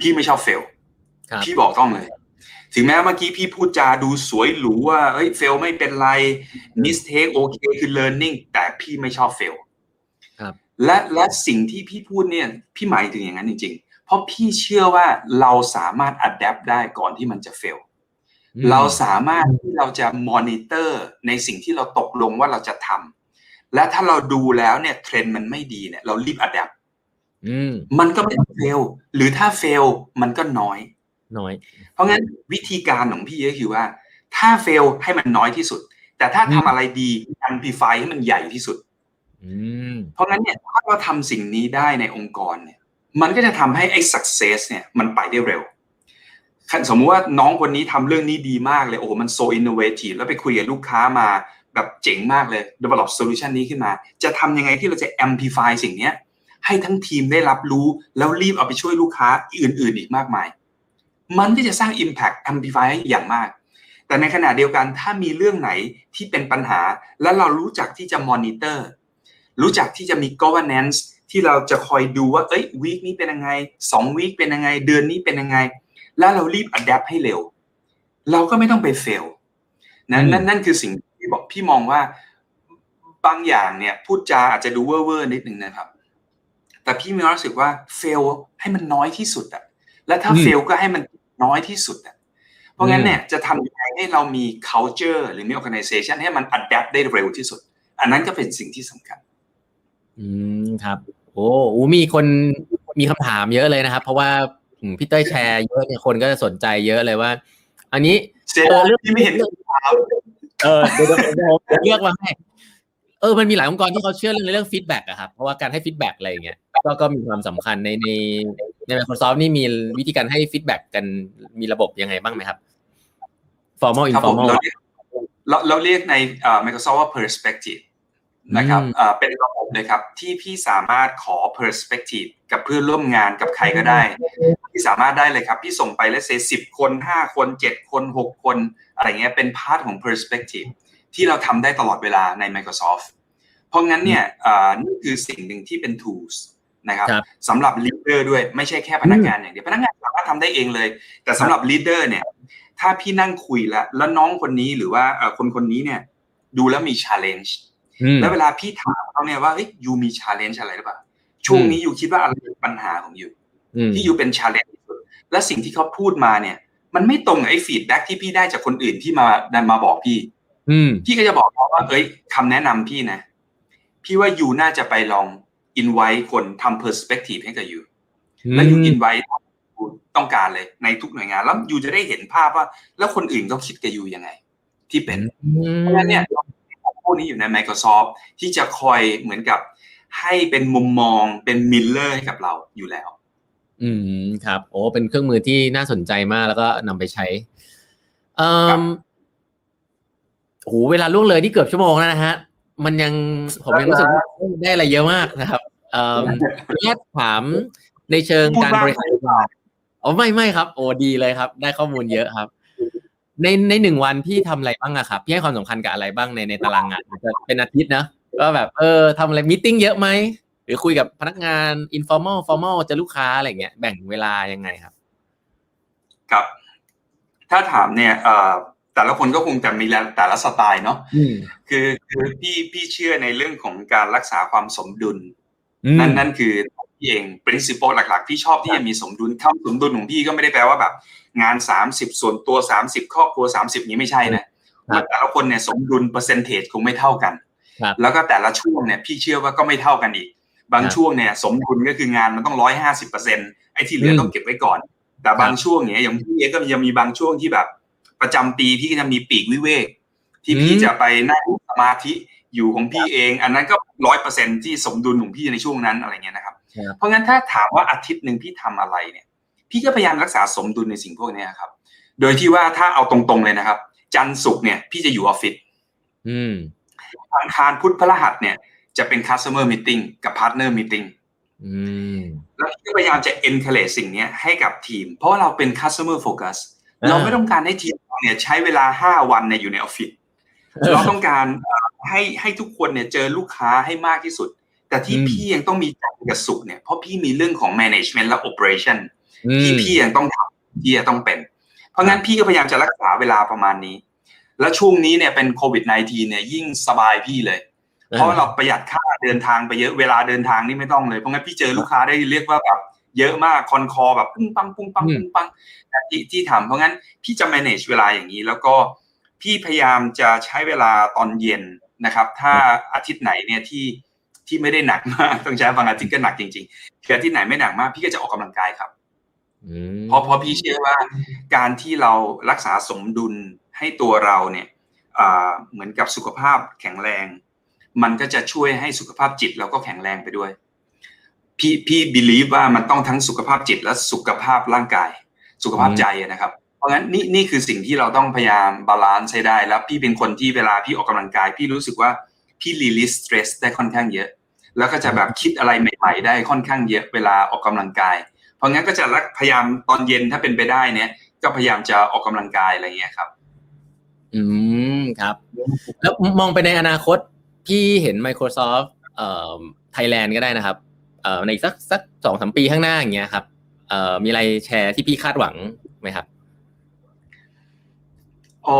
พี่ไม่ชอบ fail พี่บอกต้องเลย ถึงแม้เมื่อกี้พี่พูดจาดูสวยหรูว่าเฮ้ย fail ไม่เป็นไร mistake โอเคคือ learning แต่พี่ไม่ชอบ fail และและสิ่งที่พี่พูดเนี่ยพี่หมายถึงอย่างนั้นจริง ๆ เพราะพี่เชื่อว่าเราสามารถ adapt ได้ก่อนที่มันจะ fail เราสามารถที่เราจะ monitor ในสิ่งที่เราตกลงว่าเราจะทำและถ้าเราดูแล้วเนี่ยเทรนด์มันไม่ดีเนี่ยเรารีบอัดแอปมันก็ไม่เฟลหรือถ้าเฟลมันก็น้อย น้อย เพราะงั้นวิธีการของพี่ก็คือว่า ถ้าเฟลให้มันน้อยที่สุด แต่ถ้าทำอะไรดีอันพีไฟให้มันใหญ่ที่สุด เพราะงั้นเนี่ยถ้าเราทำสิ่งนี้ได้ในองค์กรเนี่ย มันก็จะทำให้ไอ้ success เนี่ยมันไปได้เร็วสมมุติว่าน้องคนนี้ทำเรื่องนี้ดีมากเลย โอ้โหมัน so innovative แล้วไปคุยกับลูกค้ามาแบบเจ๋งมากเลย develop solution นี้ขึ้นมา จะทำยังไงที่เราจะ amplify สิ่งนี้ให้ทั้งทีมได้รับรู้แล้วรีบเอาไปช่วยลูกค้าอื่น ๆ อีกมากมาย มันก็จะสร้าง impact amplify อย่างมาก แต่ในขณะเดียวกันถ้ามีเรื่องไหนที่เป็นปัญหา แล้วเรารู้จักที่จะ monitor รู้จักที่จะมี governance ที่เราจะคอยดูว่าเอ้ยวีคนี้เป็นยังไงสองวีคเป็นยังไง เดือนนี้เป็นยังไง แล้วเรารีบ adapt ให้เร็ว เราก็ไม่ต้องไป fail นั่นนั่นคือสิ่งที่บอกพี่มองว่าบางอย่างเนี่ยพูดจาอาจจะดูเว่อร์นิดนึงนะครับ แต่พี่มีความรู้สึกว่า fail ให้มันน้อยที่สุดอะและถ้า fail ก็ให้มันน้อยที่สุดอะเพราะงั้นเนี่ยจะทำยังไงให้เรามี culture หรือมี organization ให้มัน adapt ได้เร็วที่สุด อันนั้นก็เป็นสิ่งที่สำคัญ อืมครับ โอ้โหมีคนมีคำถามเยอะเลยนะครับ เพราะว่าพี่เต้ยแชร์เยอะเนี่ยคนก็จะสนใจเยอะเลยว่า อันนี้เออเรื่องที่ไม่เห็นเออเดี๋ยวเดี๋ยวเลือกมาให้เออมันมีหลายองค์กรที่เขาเชื่อเรื่องเรื่อง feedback อะครับเพราะว่าการให้ feedback อะไรอย่างเงี้ยก็ก็มีความสำคัญในในใน Microsoft นี่มีวิธีการให้ feedback กันมีระบบยังไงบ้างไหมครับ formal informal เราเราเรียกใน Microsoft ว่า perspective นะครับเป็นระบบเลยครับ ที่พี่สามารถขอ perspective กับเพื่อนร่วมงานกับใครก็ได้พี่สามารถได้เลยครับ พี่ส่งไปแล้ว say สิบคนห้าคนเจ็ดคนหกคน อะไรเงี้ยเป็น part ของ perspective ที่เราทำได้ตลอดเวลาใน Microsoft เพราะงั้นเนี่ยนี่คือสิ่งหนึ่งที่เป็น tools นะครับสำหรับ leader ด้วยไม่ใช่แค่พนักงานอย่างเดียวพนักงานสามารถทำได้เองเลย แต่สำหรับ leader เนี่ยถ้าพี่นั่งคุยแล้วแล้วน้องคนนี้หรือว่าคนคนนี้เนี่ยดูแล้วมี challenge แล้วเวลาพี่ถามเขาเนี่ยว่าเฮ้ย you มี challenge อะไรหรือเปล่าช่วงนี้ you คิดว่าอะไรเป็นปัญหาของ you ที่ you เป็น challenge และสิ่งที่เขาพูดมาเนี่ย มันไม่ตรงไอ้ feedback ที่พี่ได้จากคนอื่นที่มาดันมาบอกพี่พี่ก็จะบอกเขาว่าเอ้ยคำแนะนำพี่นะ พี่ว่า you น่าจะไปลอง invite คนทำ perspective ให้กับ youแล้วยูอินไว้ต้องการเลยในทุกหน่วยงาน แล้วยูจะได้เห็นภาพว่า แล้วคนอื่นเขาคิดกับยูยังไง ที่เป็นเพราะฉะนั้นเนี่ย พวกนี้อยู่ใน Microsoft ที่จะคอยเหมือนกับให้เป็นมุมมองเป็นมิลเลอร์ให้กับเราอยู่แล้ว อืมครับ โอ้เป็นเครื่องมือที่น่าสนใจมากแล้วก็นำไปใช้เอ่อโหเวลาล่วงเลยที่เกือบชั่วโมงแล้วนะฮะ มันยังผมยังรู้สึกได้อะไรเยอะมากนะครับเอ่อแค่ถามในเชิงการบริหารอ๋อไม่ไม่ครับ โอ้ดีเลยครับ ได้ข้อมูลเยอะครับ ในในหนึ่งวันพี่ทำอะไรบ้างอะครับพี่ให้ความสำคัญกับอะไรบ้างในในตารางงานจะเป็นอาทิตย์นะก็แบบเออทำอะไรมิ팅เยอะไหมหรือคุยกับพนักงาน informal formal จะลูกค้าอะไรเงี้ยแบ่งเวลายังไงครับ ครับ ถ้าถามเนี่ยเอ่อแต่ละคนก็คงจะมีแต่ละสไตล์เนาะคือคือพี่พี่เชื่อในเรื่องของการรักษาความสมดุล นั่นนั่นคือพี่ เอง principle หลักๆ พี่ชอบที่จะมีสมดุลคำสมดุลของพี่ก็ไม่ได้แปลว่าแบบ งานสามสิบส่วนตัวสามสิบครอบครัวสามสิบนี้ไม่ใช่นะแต่ละคนเนี่ยสมดุลเปอร์เซนเทจคงไม่เท่ากัน แล้วก็แต่ละช่วงเนี่ยพี่เชื่อว่าก็ไม่เท่ากันอีก บางช่วงเนี่ยสมดุลก็คืองานมันต้องร้อยห้าสิบเปอร์เซ็นไอ้ที่เหลือต้องเก็บไว้ก่อน แต่บางช่วงเนี่ยอย่างพี่เอก็ยังมีบางช่วงที่แบบ ประจำปีพี่ก็จะมีปีกวิเวก ที่พี่จะไปนั่งสมาธิอยู่ของพี่เอง อันนั้นก็ร้อยเปอร์เซ็นที่สมดุลของพี่ในช่วงนั้นอะไรเงี้ยนะครับ เพราะงั้นถ้าถามว่าอาทิตย์หนึ่งพี่ทำอะไรเนี่ย พี่ก็พยายามรักษาสมดุลในสิ่งพวกนี้ครับ โดยที่ว่าถ้าเอาตรงๆเลยนะครับ จันทร์ศุกร์เนี่ย พี่จะอยู่ออฟฟิศอังคารพุธพฤหัสเนี่ย จะเป็น customer meeting กับ partner meeting แล้วพี่ก็พยายามจะ encourage สิ่งนี้ให้กับทีม เพราะว่าเราเป็น customer focus เราไม่ต้องการให้ทีมเนี่ยใช้เวลาห้าวันเนี่ยอยู่ในออฟฟิศเราต้องการให้ให้ทุกคนเนี่ยเจอลูกค้าให้มากที่สุด แต่ที่พี่ยังต้องมีจันทร์กับศุกร์เนี่ยเพราะพี่มีเรื่องของ management และ operation ที่พี่ยังต้องทำที่จะต้องเป็น เพราะงั้นพี่ก็พยายามจะรักษาเวลาประมาณนี้ แล้วช่วงนี้เนี่ยเป็นโควิด -19 เนี่ยยิ่งสบายพี่เลย เพราะเราประหยัดค่าเดินทางไปเยอะเวลาเดินทางนี่ไม่ต้องเลย เพราะงั้นพี่เจอลูกค้าได้เรียกว่าแบบเยอะมากคอนคอแบบปุ้งปังปุ้งปังปุ้งปังที่ที่ทำเพราะงั้นพี่จะ manage เวลาอย่างนี้ แล้วก็พี่พยายามจะใช้เวลาตอนเย็นนะครับ ถ้าอาทิตย์ไหนเนี่ยที่ ที่ไม่ได้หนักมากต้องใช้บางอาทิตย์ก็หนักจริงๆคืออาทิตย์ไหนไม่หนักมาก พี่ก็จะออกกำลังกายครับเพราะเพราะพี่เชื่อว่าการที่เรารักษาสมดุลให้ตัวเราเนี่ยเหมือนกับสุขภาพแข็งแรง มันก็จะช่วยให้สุขภาพจิตเราก็แข็งแรงไปด้วยพพี่พี่ believe ว่ามันต้องทั้งสุขภาพจิตและสุขภาพร่างกาย สุขภาพใจนะครับ เพราะงั้นนี่นี่คือสิ่งที่เราต้องพยายาม balance ให้ได้แล้วพี่เป็นคนที่เวลาพี่ออกกำลังกาย พี่รู้สึกว่า พี่ release stress ได้ค่อนข้างเยอะ แล้วก็จะแบบคิดอะไรใหม่ๆ ได้ค่อนข้างเยอะเวลาออกกำลังกาย เพราะงั้นก็จะพยายามตอนเย็นถ้าเป็นไปได้เนี่ย ก็พยายามจะออกกำลังกายอะไรเงี้ยครับ อืมครับ แล้วมองไปในอนาคต พี่เห็น Microsoft เอ่อไทยแลนด์ก็ได้นะครับเอ่อในสักสักสองสามปีข้างหน้าอย่างเงี้ยครับเอ่อมีอะไรแชร์ที่พี่คาดหวังไหมครับอ๋อ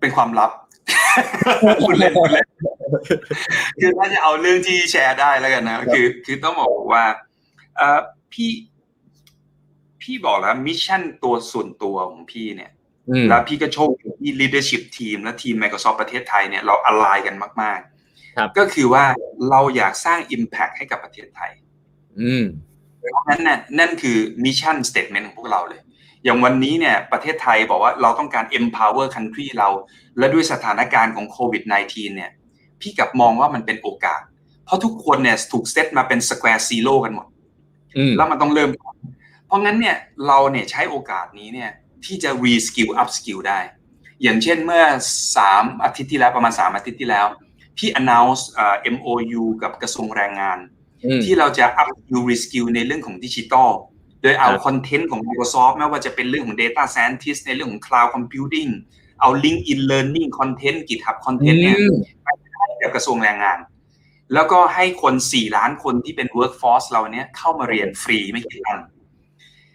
เป็นความลับ คุณเล่นคุณเล่นคือถ้าจะเอาเรื่องที่แชร์ได้แล้วกันนะ คือคือต้องบอกว่าเอ่อพี่พี่บอกแล้ว mission ตัวส่วนตัวของพี่เนี่ย แล้วพี่ก็โชคดีที่ leadership team และทีม Microsoft ประเทศไทยเนี่ยเราอ l ไลกันมาก ๆ ก็คือว่าเราอยากสร้าง Impact ให้กับประเทศไทย อืมนั่นน่ะนั่นคือ mission statement ของพวกเราเลย อย่างวันนี้เนี่ยประเทศไทยบอกว่าเราต้องการ empower country เรา และด้วยสถานการณ์ของโควิด -19 เนี่ยพี่กับมองว่ามันเป็นโอกาส เพราะทุกคนเนี่ยถูกเซตมาเป็น square zero กันหมด แล้วมันต้องเริ่ม เพราะงั้นเนี่ยเราเนี่ยใช้โอกาสนี้เนี่ยที่จะ reskill upskill ได้ อย่างเช่นเมื่อ 3 อาทิตย์ที่แล้วประมาณ 3 อาทิตย์ที่แล้ว พี่ announce MOU กับกระทรวงแรงงาน ที่เราจะ upskill reskill ในเรื่องของดิจิทัล โดยเอาคอนเทนต์ของ Microsoft ไม่ว่าจะเป็นเรื่องของ Data Scientist ในเรื่องของ Cloud Computing เอา LinkedIn Learning Content GitHub Content เนี่ยไปให้กับกระทรวงแรงงาน แล้วก็ให้คน 4 ล้านคนที่เป็น workforce เราเนี้ยเข้ามาเรียนฟรีไม่กี่ตังค์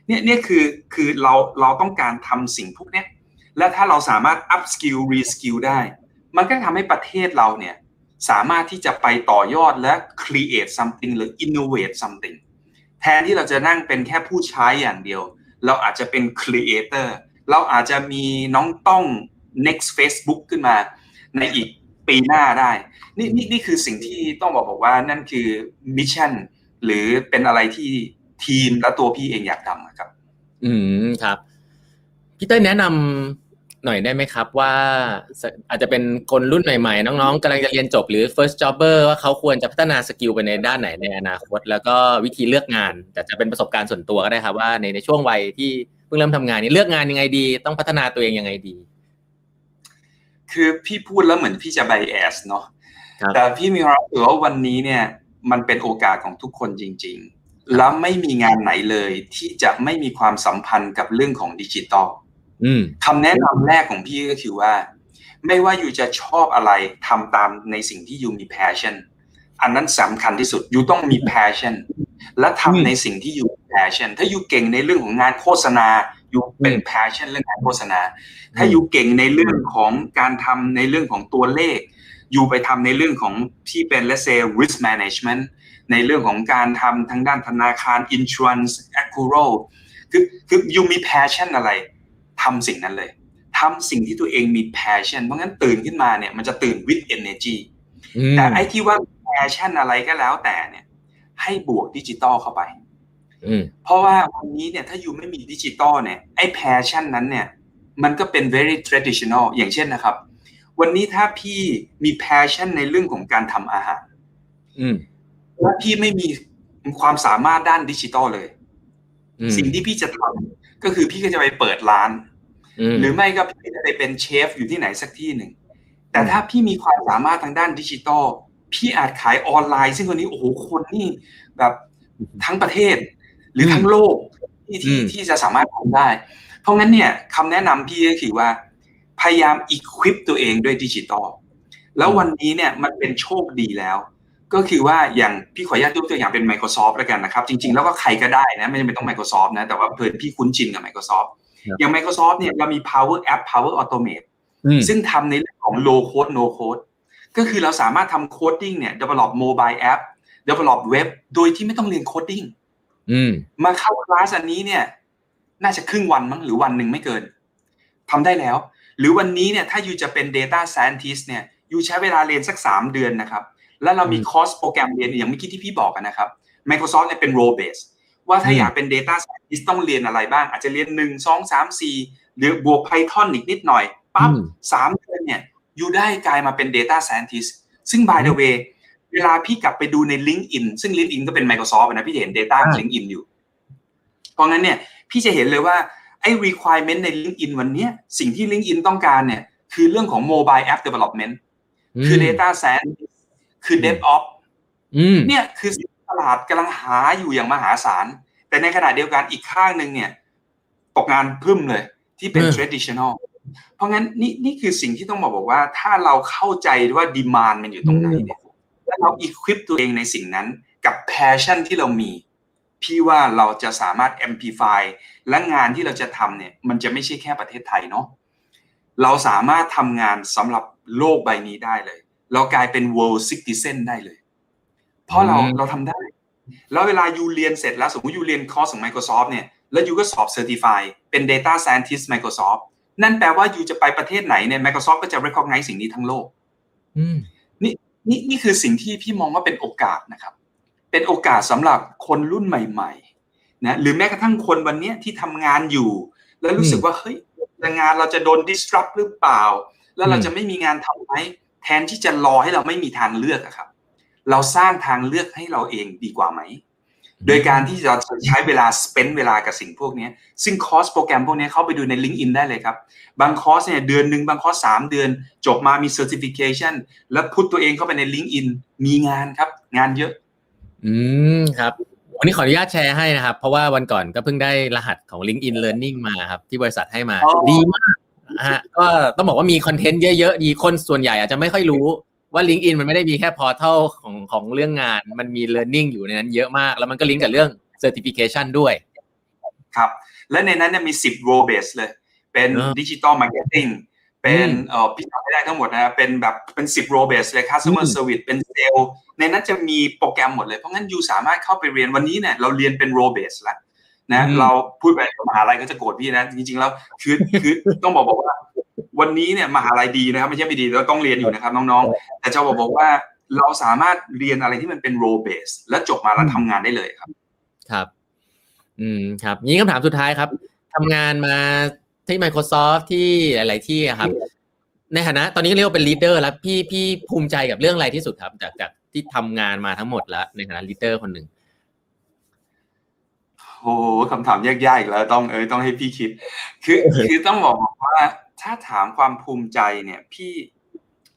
เนี่ยเนี่ยคือคือเราเราต้องการทำสิ่งพวกนี้และถ้าเราสามารถ up skill re skill ได้ มันก็ทำให้ประเทศเราเนี่ยสามารถที่จะไปต่อยอดและ create something หรือ innovate something แทนที่เราจะนั่งเป็นแค่ผู้ใช้อย่างเดียว เราอาจจะเป็น creator เราอาจจะมีน้องต้อง next Facebook ขึ้นมา ในอีกปีหน้าได้ นี่นี่นี่คือสิ่งที่ต้องบอกบอกว่านั่นคือ mission หรือเป็นอะไรที่ทีมและตัวพี่เองอยากทำครับ อืมครับ พี่เต้ยแนะนำ หน่อยได้ไหมครับว่าอาจจะเป็นคนรุ่นใหม่ๆ น้องๆกำลังจะเรียนจบหรือ first jobber ว่าเขาควรจะพัฒนา skill ไปในด้านไหนในอนาคต แล้วก็วิธีเลือกงานแต่จะเป็นประสบการณ์ส่วนตัวก็ได้ครับว่าในในช่วงวัยที่เพิ่งเริ่มทำงานนี้เลือกงานยังไงดี ต้องพัฒนาตัวเองยังไงดี คือพี่พูดแล้วเหมือนพี่จะไบแอสเนาะแต่พี่มีความรู้สึกว่าวันนี้เนี่ย มันเป็นโอกาสของทุกคนจริง ๆ แล้วไม่มีงานไหนเลยที่จะไม่มีความสัมพันธ์กับเรื่องของดิจิตอล คำแนะนำแรกของพี่ก็คือว่า ไม่ว่าอยู่จะชอบอะไรทำตามในสิ่งที่อยู่มี passion อันนั้นสำคัญที่สุดอยู่ต้องมี passion และทำในสิ่งที่อยู่ passion ถ้าอยู่เก่งในเรื่องของงานโฆษณาอยู่เป็น passion เรื่องงานโฆษณา ถ้าอยู่เก่งในเรื่องของการทำในเรื่องของตัวเลข อยู่ไปทำในเรื่องของที่เป็น let's say risk management ในเรื่องของการทำทางด้านธนาคาร insurance a c u r o คือคือยูมี passion อะไร ทำสิ่งนั้นเลยทำสิ่งที่ตัวเองมี passion เพราะงั้นตื่นขึ้นมาเนี่ยมันจะตื่น with energy แต่ไอ้ที่ว่า passion อะไรก็แล้วแต่เนี่ย ให้บวกดิจิตอลเข้าไปเพราะว่าวันนี้เนี่ยถ้า you ไม่มีดิจิตอลเนี่ยไอ้ passion นั้นเนี่ย มันก็เป็น very traditional อย่างเช่นนะครับ วันนี้ถ้าพี่มี passion ในเรื่องของการทำอาหารและพี่ไม่มีความสามารถด้านดิจิตอลเลย สิ่งที่พี่จะทำ ก็คือพี่ก็จะไปเปิดร้าน หรือไม่ก็พี่จะไปเป็นเชฟอยู่ที่ไหนสักที่หนึ่ง แต่ถ้าพี่มีความสามารถทางด้านดิจิตอลพี่อาจขายออนไลน์ ซึ่งวันนี้โอ้โหคนนี่แบบทั้งประเทศ หรือทั้งโลกที่ที่ที่จะสามารถทำได้ เพราะงั้นเนี่ยคำแนะนำพี่ก็คือว่า พยายามอีควิปตัวเองด้วยดิจิตอลแล้ววันนี้เนี่ยมันเป็นโชคดีแล้ว ก็คือว่าอย่างพี่ขออนุญาตยกตัวอย่างเป็น Microsoft แล้วกันนะครับ จริง ๆ แล้วก็ใครก็ได้นะ ไม่จำเป็นต้อง Microsoft นะ แต่ว่าเพื่อนพี่คุ้นชินกับ Microsoft อย่าง Microsoft เนี่ยเรามี Power App Power Automate ซึ่งทำในเรื่องของ low code no code ก็คือเราสามารถทำ coding เนี่ย develop mobile app develop web โดยที่ไม่ต้องเรียน coding มาเข้าคลาสอันนี้เนี่ย น่าจะครึ่งวันมั้งหรือวันหนึ่งไม่เกินทำได้แล้ว หรือวันนี้เนี่ยถ้ายูจะเป็น data scientist เนี่ยยูใช้เวลาเรียนสักสามเดือนนะครับ แล้วเรามีคอร์สโปรแกรมเรียนอย่างเมื่อกี้ที่พี่บอกนะครับ Microsoft เนี่ยเป็น role base ว่าถ้าอยากเป็น Data Scientist ต้องเรียนอะไรบ้าง อาจจะเรียนหนึ่งสองสามสี่หรือบวก Python อีกนิดหน่อยปั๊บสามเดือนเนี่ยอยู่ได้กลายมาเป็น Data Scientist ซึ่ง by the way เวลาพี่กลับไปดูใน LinkedIn ซึ่ง LinkedIn ก็เป็น Microsoft นะพี่จะเห็น Data ของ LinkedIn อยู่ เพราะงั้นเนี่ยพี่จะเห็นเลยว่าไอ้ requirement ใน LinkedIn วันนี้สิ่งที่ LinkedIn ต้องการเนี่ยคือเรื่องของ mobile app development คือ data science คือ DevOps เนี่ยคือตลาดกำลังหาอยู่อย่างมหาศาล แต่ในขณะเดียวกันอีกข้างหนึ่งเนี่ย ตกงานพรึ่บเลยที่เป็น traditional เพราะงั้นนี่นี่คือสิ่งที่ต้องบอกบอกว่า ถ้าเราเข้าใจว่า demand มันอยู่ตรงไหนเนี่ยแล้วเรา equip ตัวเองในสิ่งนั้นกับ passion ที่เรามี พี่ว่าเราจะสามารถ amplify และงานที่เราจะทำเนี่ย มันจะไม่ใช่แค่ประเทศไทยเนาะเราสามารถทำงานสำหรับโลกใบนี้ได้เลย เรากลายเป็น world citizen ได้เลย เพราะเราเราทำได้ แล้วเวลายูเรียนเสร็จแล้วสมมติยูเรียนคอร์สของ Microsoft เนี่ย แล้วยูก็สอบ Certify เป็น Data Scientist Microsoft นั่นแปลว่ายูจะไปประเทศไหนเนี่ย Microsoft ก็จะ recognize สิ่งนี้ทั้งโลกนี่นี่นี่คือสิ่งที่พี่มองว่าเป็นโอกาสนะครับ เป็นโอกาสสำหรับคนรุ่นใหม่ๆนะหรือแม้กระทั่งคนวันนี้ที่ทำงานอยู่ แล้วรู้สึกว่าเฮ้ยงานเราจะโดน disrupt หรือเปล่า แล้วเราจะไม่มีงานทำไหม แทนที่จะรอให้เราไม่มีทางเลือกอะครับ เราสร้างทางเลือกให้เราเองดีกว่าไหม โดยการที่เราใช้เวลา spend เวลากับสิ่งพวกนี้ซึ่งคอร์สโปรแกรมพวกนี้เข้าไปดูใน LinkedIn ได้เลยครับ บางคอร์สเนี่ยเดือนหนึ่งบางคอร์สสามเดือน จบมามี certification แล้ว putตัวเองเข้าไปใน LinkedIn มีงานครับ งานเยอะ อืมครับวันนี้ขออนุญาตแชร์ให้นะครับ เพราะว่าวันก่อนก็เพิ่งได้รหัสของ LinkedIn Learning มาครับ ที่บริษัทให้มา ดีมาก ฮะก็ต้องบอกว่ามีคอนเทนต์เยอะๆดีคนส่วนใหญ่อาจจะไม่ค่อยรู้ว่า LinkedIn มันไม่ได้มีแค่ portal ของของเรื่องงาน มันมี learning อยู่ในนั้นเยอะมาก แล้วมันก็ลิงก์กับเรื่อง certification ด้วย ครับ และในนั้นเนี่ยมี 10 role base เลย เป็น digital marketing เป็นเอ่อพี่ทำไม่ได้ทั้งหมดนะเป็นแบบเป็น 10 role base เลย customer service เป็นเซลล์ในนั้นจะมีโปรแกรมหมดเลย เพราะงั้นยูสามารถเข้าไปเรียนวันนี้เนี่ยเราเรียนเป็น role base แล้ว นะเราพูดไปมหาลัยก็จะโกรธพี่นะ จริงๆแล้วคือคือต้องบอกบอกว่า วันนี้เนี่ยมหาลัยดีนะครับไม่ใช่ไม่ดีเราต้องเรียนอยู่นะครับน้องๆ แต่จะบอกบอกว่าเราสามารถเรียนอะไรที่มันเป็น role base และจบมาแล้วทำงานได้เลยครับ ครับ อืมครับนี้คำถามสุดท้ายครับทำงานมาที่ Microsoft ที่หลาย ๆ ที่ครับ ในฐานะ ตอนนี้เรียกว่าเป็น leader แล้วพี่พี่ภูมิใจกับเรื่องอะไรที่สุดครับ จากจากที่ทำงานมาทั้งหมดแล้วในฐานะ leader คนหนึ่ง โอ้คำถามยากๆอีกแล้วต้องเอ้ยต้องให้พี่คิด คือคือต้องบอกว่าถ้าถามความภูมิใจเนี่ยพี่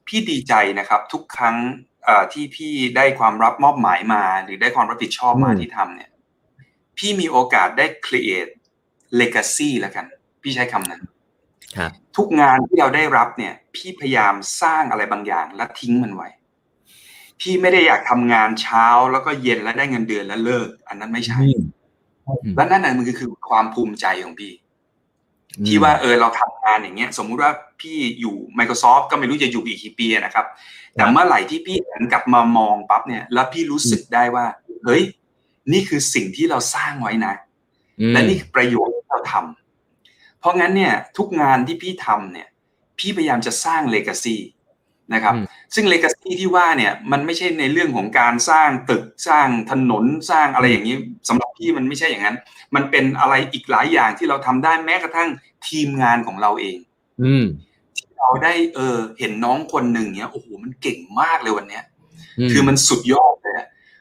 พี่ดีใจนะครับ ทุกครั้งที่พี่ได้ความรับมอบหมายมา หรือได้ความรับผิดชอบมาที่ทำเนี่ย พี่มีโอกาสได้ create legacy แล้วกัน พี่ใช้คำนั้นทุกงานที่เราได้รับเนี่ย พี่พยายามสร้างอะไรบางอย่างแล้วทิ้งมันไว้ พี่ไม่ได้อยากทำงานเช้าแล้วก็เย็นแล้วได้เงินเดือนแล้วเลิก อันนั้นไม่ใช่ และนั่นน่ะมันคือความภูมิใจของพี่ ที่ว่าเออเราทำงานอย่างเงี้ย สมมุติว่าพี่อยู่ Microsoft ก็ไม่รู้จะอยู่อีกกี่ปีนะครับ แต่เมื่อไหร่ที่พี่หันกลับมามองปั๊บเนี่ย แล้วพี่รู้สึกได้ว่า เฮ้ย นี่คือสิ่งที่เราสร้างไว้นะ และนี่คือประโยชน์ที่เราทำเพราะงั้นเนี่ย ทุกงานที่พี่ทำเนี่ย พี่พยายามจะสร้างเลกาซีนะครับ ซึ่งเลกาซีที่ว่าเนี่ยมันไม่ใช่ในเรื่องของการสร้างตึกสร้างถนนสร้างอะไรอย่างนี้สำหรับพี่มันไม่ใช่อย่างนั้น มันเป็นอะไรอีกหลายอย่างที่เราทำได้แม้กระทั่งทีมงานของเราเอง อืที่เราได้เออเห็นน้องคนหนึ่งเนี้ยโอ้โหมันเก่งมากเลยวันเนี้ย คือมันสุดยอดเลย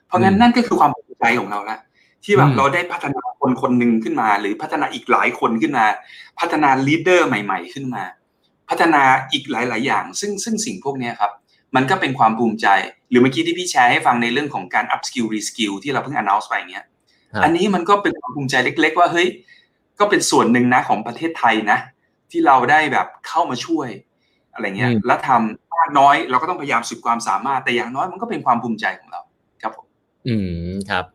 เพราะงั้นนั่นก็คือความภูมิใจของเราละที่แบบเราได้พัฒนาคนคนหนึ่งขึ้นมา หรือพัฒนาอีกหลายคนขึ้นมา พัฒนาลีดเดอร์ใหม่ ๆ ขึ้นมา พัฒนาอีกหลาย ๆ อย่าง ซึ่งซึ่งสิ่งพวกนี้ครับ มันก็เป็นความภูมิใจ หรือเมื่อกี้ที่พี่แชร์ให้ฟังในเรื่องของการ up skill re skill ที่เราเพิ่ง announce ไปเงี้ย อันนี้มันก็เป็นความภูมิใจเล็ก ๆ ว่าเฮ้ย ก็เป็นส่วนหนึ่งนะของประเทศไทยนะ ที่เราได้แบบเข้ามาช่วยอะไรเงี้ย แล้วทำมากน้อยเราก็ต้องพยายามสุดความสามารถ แต่อย่างน้อยมันก็เป็นความภูมิใจของเรา ครับผม อืม ครับ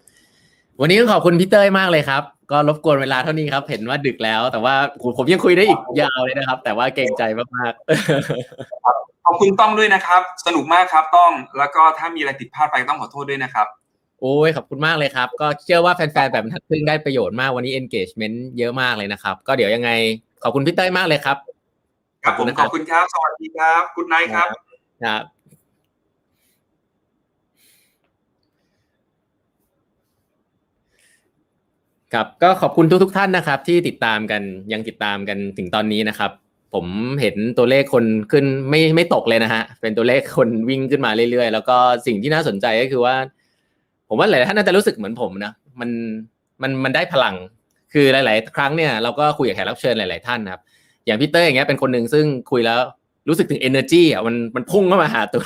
วันนี้ก็ขอบคุณพี่เต้ยมากเลยครับ ก็รบกวนเวลาเท่านี้ครับ เห็นว่าดึกแล้ว แต่ว่าผมยังคุยได้อีกยาวเลยนะครับ แต่ว่าเกรงใจมากๆขอบคุณต้องด้วยนะครับ สนุกมากครับต้องแล้วก็ถ้ามีอะไรผิดพลาดไปต้องขอโทษด้วยนะครับ โอ้ยขอบคุณมากเลยครับ ก็เชื่อว่าแฟนๆแบบทักพึ่งได้ประโยชน์มากวันนี้ engagement เยอะมากเลยนะครับ ก็เดี๋ยวยังไงขอบคุณพี่เต้ยมากเลยครับครับผมขอบคุณครับ สวัสดีครับคุณนายครับครับ ครับก็ขอบคุณทุกๆท่านนะครับ ที่ติดตามกันยังติดตามกันถึงตอนนี้นะครับ ผมเห็นตัวเลขคนขึ้นไม่ไม่ตกเลยนะฮะเป็นตัวเลขคนวิ่งขึ้นมาเรื่อยๆ แล้วก็สิ่งที่น่าสนใจก็คือว่า ผมว่าหลายท่านน่าจะรู้สึกเหมือนผมนะมันมันมันได้พลัง คือหลาย ๆ ครั้งเนี่ยเราก็คุยกับแขกรับเชิญหลาย ๆ ท่านครับ อย่างพี่เต้อย่างเงี้ยเป็นคนหนึ่งซึ่งคุยแล้วรู้สึกถึง energy อะมันมันพุ่งเข้ามาหาตัว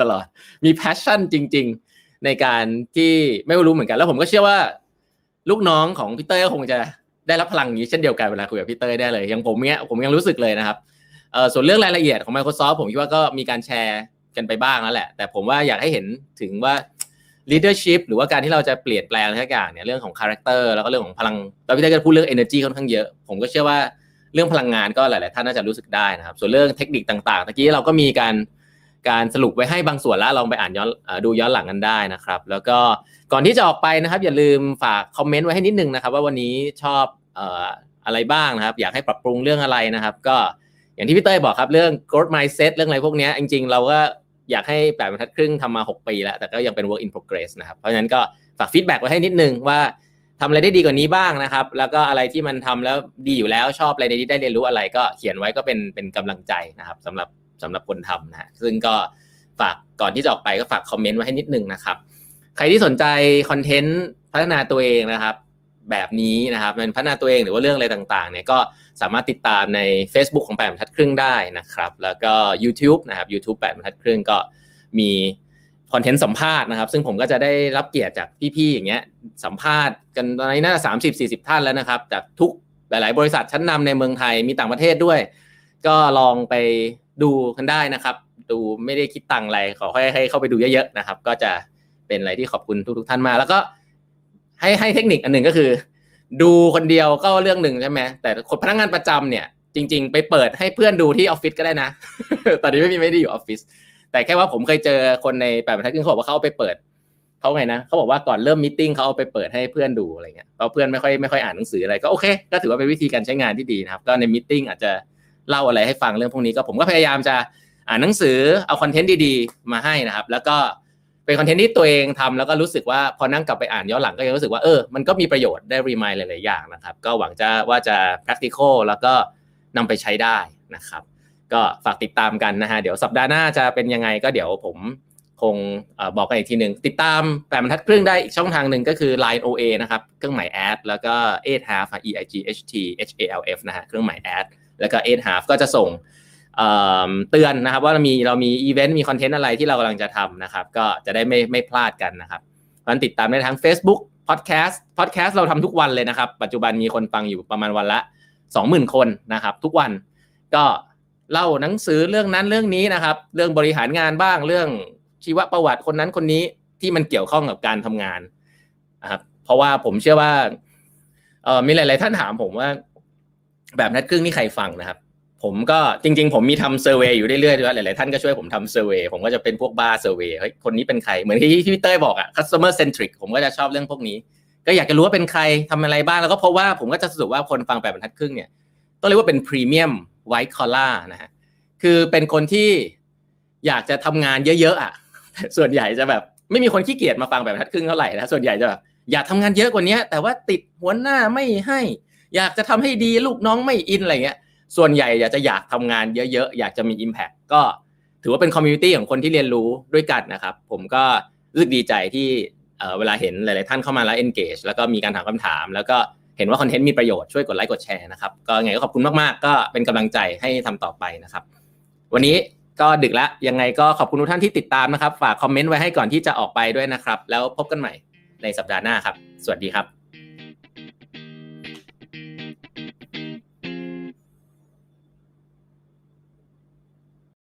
ตลอดมี passion จริง ๆ ในการที่ไม่รู้เหมือนกัน แล้วผมก็เชื่อว่า ลูกน้องของพี่เต้ก็คงจะได้รับพลังนี้เช่นเดียวกันเวลาคุยกับพี่เต้ได้เลยอย่างผมเนี้ยผมยังรู้สึกเลยนะครับเอ่อส่วนเรื่องรายละเอียดของ Microsoft ผมคิดว่าก็มีการแชร์กันไปบ้างแล้วแหละ แต่ผมว่าอยากให้เห็นถึงว่า leadership หรือว่าการที่เราจะเปลี่ยนแปลงทุกอย่างเนี่ยเรื่องของ character แล้วก็เรื่องของพลังแล้วพี่เต้ก็พูดเรื่อง energy ค่อนข้างเยอะ ผมก็เชื่อว่าเรื่องพลังงานก็หลาย ๆ ท่านน่าจะรู้สึกได้นะครับ ส่วนเรื่องเทคนิคต่าง ๆ ตะกี้เราก็มีการ การสรุปไว้ให้บางส่วนแล้วลองไปอ่านย้อนดูย้อนหลังกันได้นะครับ แล้วก็ก่อนที่จะออกไปนะครับ อย่าลืมฝากคอมเมนต์ไว้ให้นิดนึงนะครับ ว่าวันนี้ชอบอะไรบ้างนะครับ อยากให้ปรับปรุงเรื่องอะไรนะครับ ก็อย่างที่พี่เต้ยบอกครับเรื่อง growth mindset เรื่องอะไรพวกนี้จริง ๆ เราก็อยากให้แปดบรรทัดครึ่งทำมา 6 ปีแล้ว แต่ก็ยังเป็น work in progress นะครับ เพราะฉะนั้นก็ฝากฟีดแบ็กไว้ให้นิดนึงว่าทำอะไรได้ดีกว่านี้บ้างนะครับ แล้วก็อะไรที่มันทำแล้วดีอยู่แล้วชอบอะไรในที่ได้เรียนรู้อะไร ก็เขียนไว้ก็เป็นเป็นกำลังใจนะครับสำหรับ สำหรับคนทำนะซึ่งก็ฝากก่อนที่จะออกไปก็ฝากคอมเมนต์ไว้ให้นิดนึงนะครับ ใครที่สนใจคอนเทนต์พัฒนาตัวเองนะครับ แบบนี้นะครับเป็นพัฒนาตัวเองหรือว่าเรื่องอะไรต่างๆเนี่ยก็สามารถติดตามใน Facebook ของแปดบรรทัดครึ่งได้นะครับ แล้วก็ YouTube นะครับ YouTube แปดบรรทัดครึ่งก็มีคอนเทนต์สัมภาษณ์นะครับ ซึ่งผมก็จะได้รับเกียรติจากพี่ๆอย่างเงี้ยสัมภาษณ์กันตอนนี้น่าจะสามสิบสี่สิบท่านแล้วนะครับ จากทุกหลาย ๆ บริษัทชั้นนำในเมืองไทยมีต่างประเทศด้วย ก็ลองไป ดูกันได้นะครับ ดูไม่ได้คิดตังอะไรขอให้ให้เข้าไปดูเยอะๆนะครับ ก็จะเป็นอะไรที่ขอบคุณทุกๆท่านมา แล้วก็ ให้ให้เทคนิคอันหนึ่งก็คือ ดูคนเดียวก็เรื่องหนึ่งใช่ไหมแต่คนพนักงานประจำเนี่ย จริง ๆ ไปเปิดให้เพื่อนดูที่ออฟฟิศก็ได้นะ ตอนนี้ไม่มีไม่ได้อยู่ออฟฟิศแต่แค่ว่าผมเคยเจอคนในแปดบรรทัดครึ่งเขาบอกว่าเขาเอาไปเปิดเขาไงนะเขาบอกว่าก่อนเริ่มมิ팅เขาเอาไปเปิดให้เพื่อนดูอะไรเงี้ยเพราะเพื่อนไม่ค่อยไม่ค่อยอ่านหนังสืออะไรก็โอเค ก็ถือว่าเป็นวิธีการใช้งานที่ดีนะครับ ก็ในมิ팅อาจจะ เล่าอะไรให้ฟังเรื่องพวกนี้ก็ผมก็พยายามจะอ่านหนังสือเอาคอนเทนต์ดีๆ มาให้นะครับ แล้วก็เป็นคอนเทนต์ที่ตัวเองทำแล้วก็รู้สึกว่าพอนั่งกลับไปอ่านย้อนหลังก็ยังรู้สึกว่าเออมันก็มีประโยชน์ได้รีมายหลายๆอย่างนะครับ ก็หวังจะว่าจะ practical แล้วก็นำไปใช้ได้นะครับ ก็ฝากติดตามกันนะฮะเดี๋ยวสัปดาห์หน้าจะเป็นยังไงก็เดี๋ยวผมคงบอกกันอีกทีหนึ่งติดตามแปดบรรทัดครึ่งได้อีกช่องทางหนึ่งก็คือ Line OA นะครับ เครื่องหมายแอดแล้วก็ eight half e i g h t h a l f นะฮะเครื่องหมายแอด แล้วก็ eight half ก็จะส่งเตือนนะครับว่าเรามีเรามีอีเวนต์มีคอนเทนต์อะไรที่เรากำลังจะทำนะครับ ก็จะได้ไม่ไม่พลาดกันนะครับมันติดตามได้ทั้ง Facebook Podcast Podcast เราทำทุกวันเลยนะครับ ปัจจุบันมีคนฟังอยู่ประมาณวันละ 20,000 คนนะครับ ทุกวันก็เล่าหนังสือเรื่องนั้นเรื่องนี้นะครับ เรื่องบริหารงานบ้างเรื่องชีวประวัติคนนั้นคนนี้ที่มันเกี่ยวข้องกับการทำงานนะครับเพราะว่าผมเชื่อว่าเออมีหลาย ๆ ท่านถามผมว่า แบบนัดครึ่งนี่ใครฟังนะครับ ผมก็จริง ๆ ผมมีทำเซอร์เวยอยู่เรื่อยๆด้วยหลายๆท่านก็ช่วยผมทำเซอร์เวยผมก็จะเป็นพวกบ้าเซอร์เวยเฮ้ยคนนี้เป็นใครเหมือนที่พี่เต้ยบอกอะ customer centric ผมก็จะชอบเรื่องพวกนี้ ก็อยากจะรู้ว่าเป็นใครทำอะไรบ้างแล้วก็พบว่าผมก็จะสรุปว่าคนฟังแปดบรรทัดครึ่งเนี่ยต้องเรียกว่าเป็น premium white collar นะฮะคือเป็นคนที่อยากจะทำงานเยอะๆอะ ส่วนใหญ่จะแบบ ไม่มีคนขี้เกียจมาฟังแปดบรรทัดครึ่งเท่าไหร่นะส่วนใหญ่จะแบบอยากทำงานเยอะกว่านี้แต่ว่าติดหัวหน้าไม่ให้ อยากจะทำให้ดีลูกน้องไม่อินอะไรเงี้ยส่วนใหญ่อยากจะอยากทำงานเยอะๆ อยากจะมี Impact ก็ถือว่าเป็น community ของคนที่เรียนรู้ด้วยกันนะครับ ผมก็รู้สึกดีใจที่เวลาเห็นหลายๆท่านเข้ามาแล้ว engage แล้วก็มีการถามคำถาม แล้วก็เห็นว่าคอนเทนต์มีประโยชน์ช่วยกดไลค์กดแชร์นะครับก็ไงก็ขอบคุณมากๆ ก็เป็นกำลังใจให้ทำต่อไปนะครับ วันนี้ก็ดึกแล้วยังไงก็ขอบคุณทุกท่านที่ติดตามนะครับ ฝากคอมเมนต์ไว้ให้ก่อนที่จะออกไปด้วยนะครับ แล้วพบกันใหม่ในสัปดาห์หน้าครับ สวัสดีครับ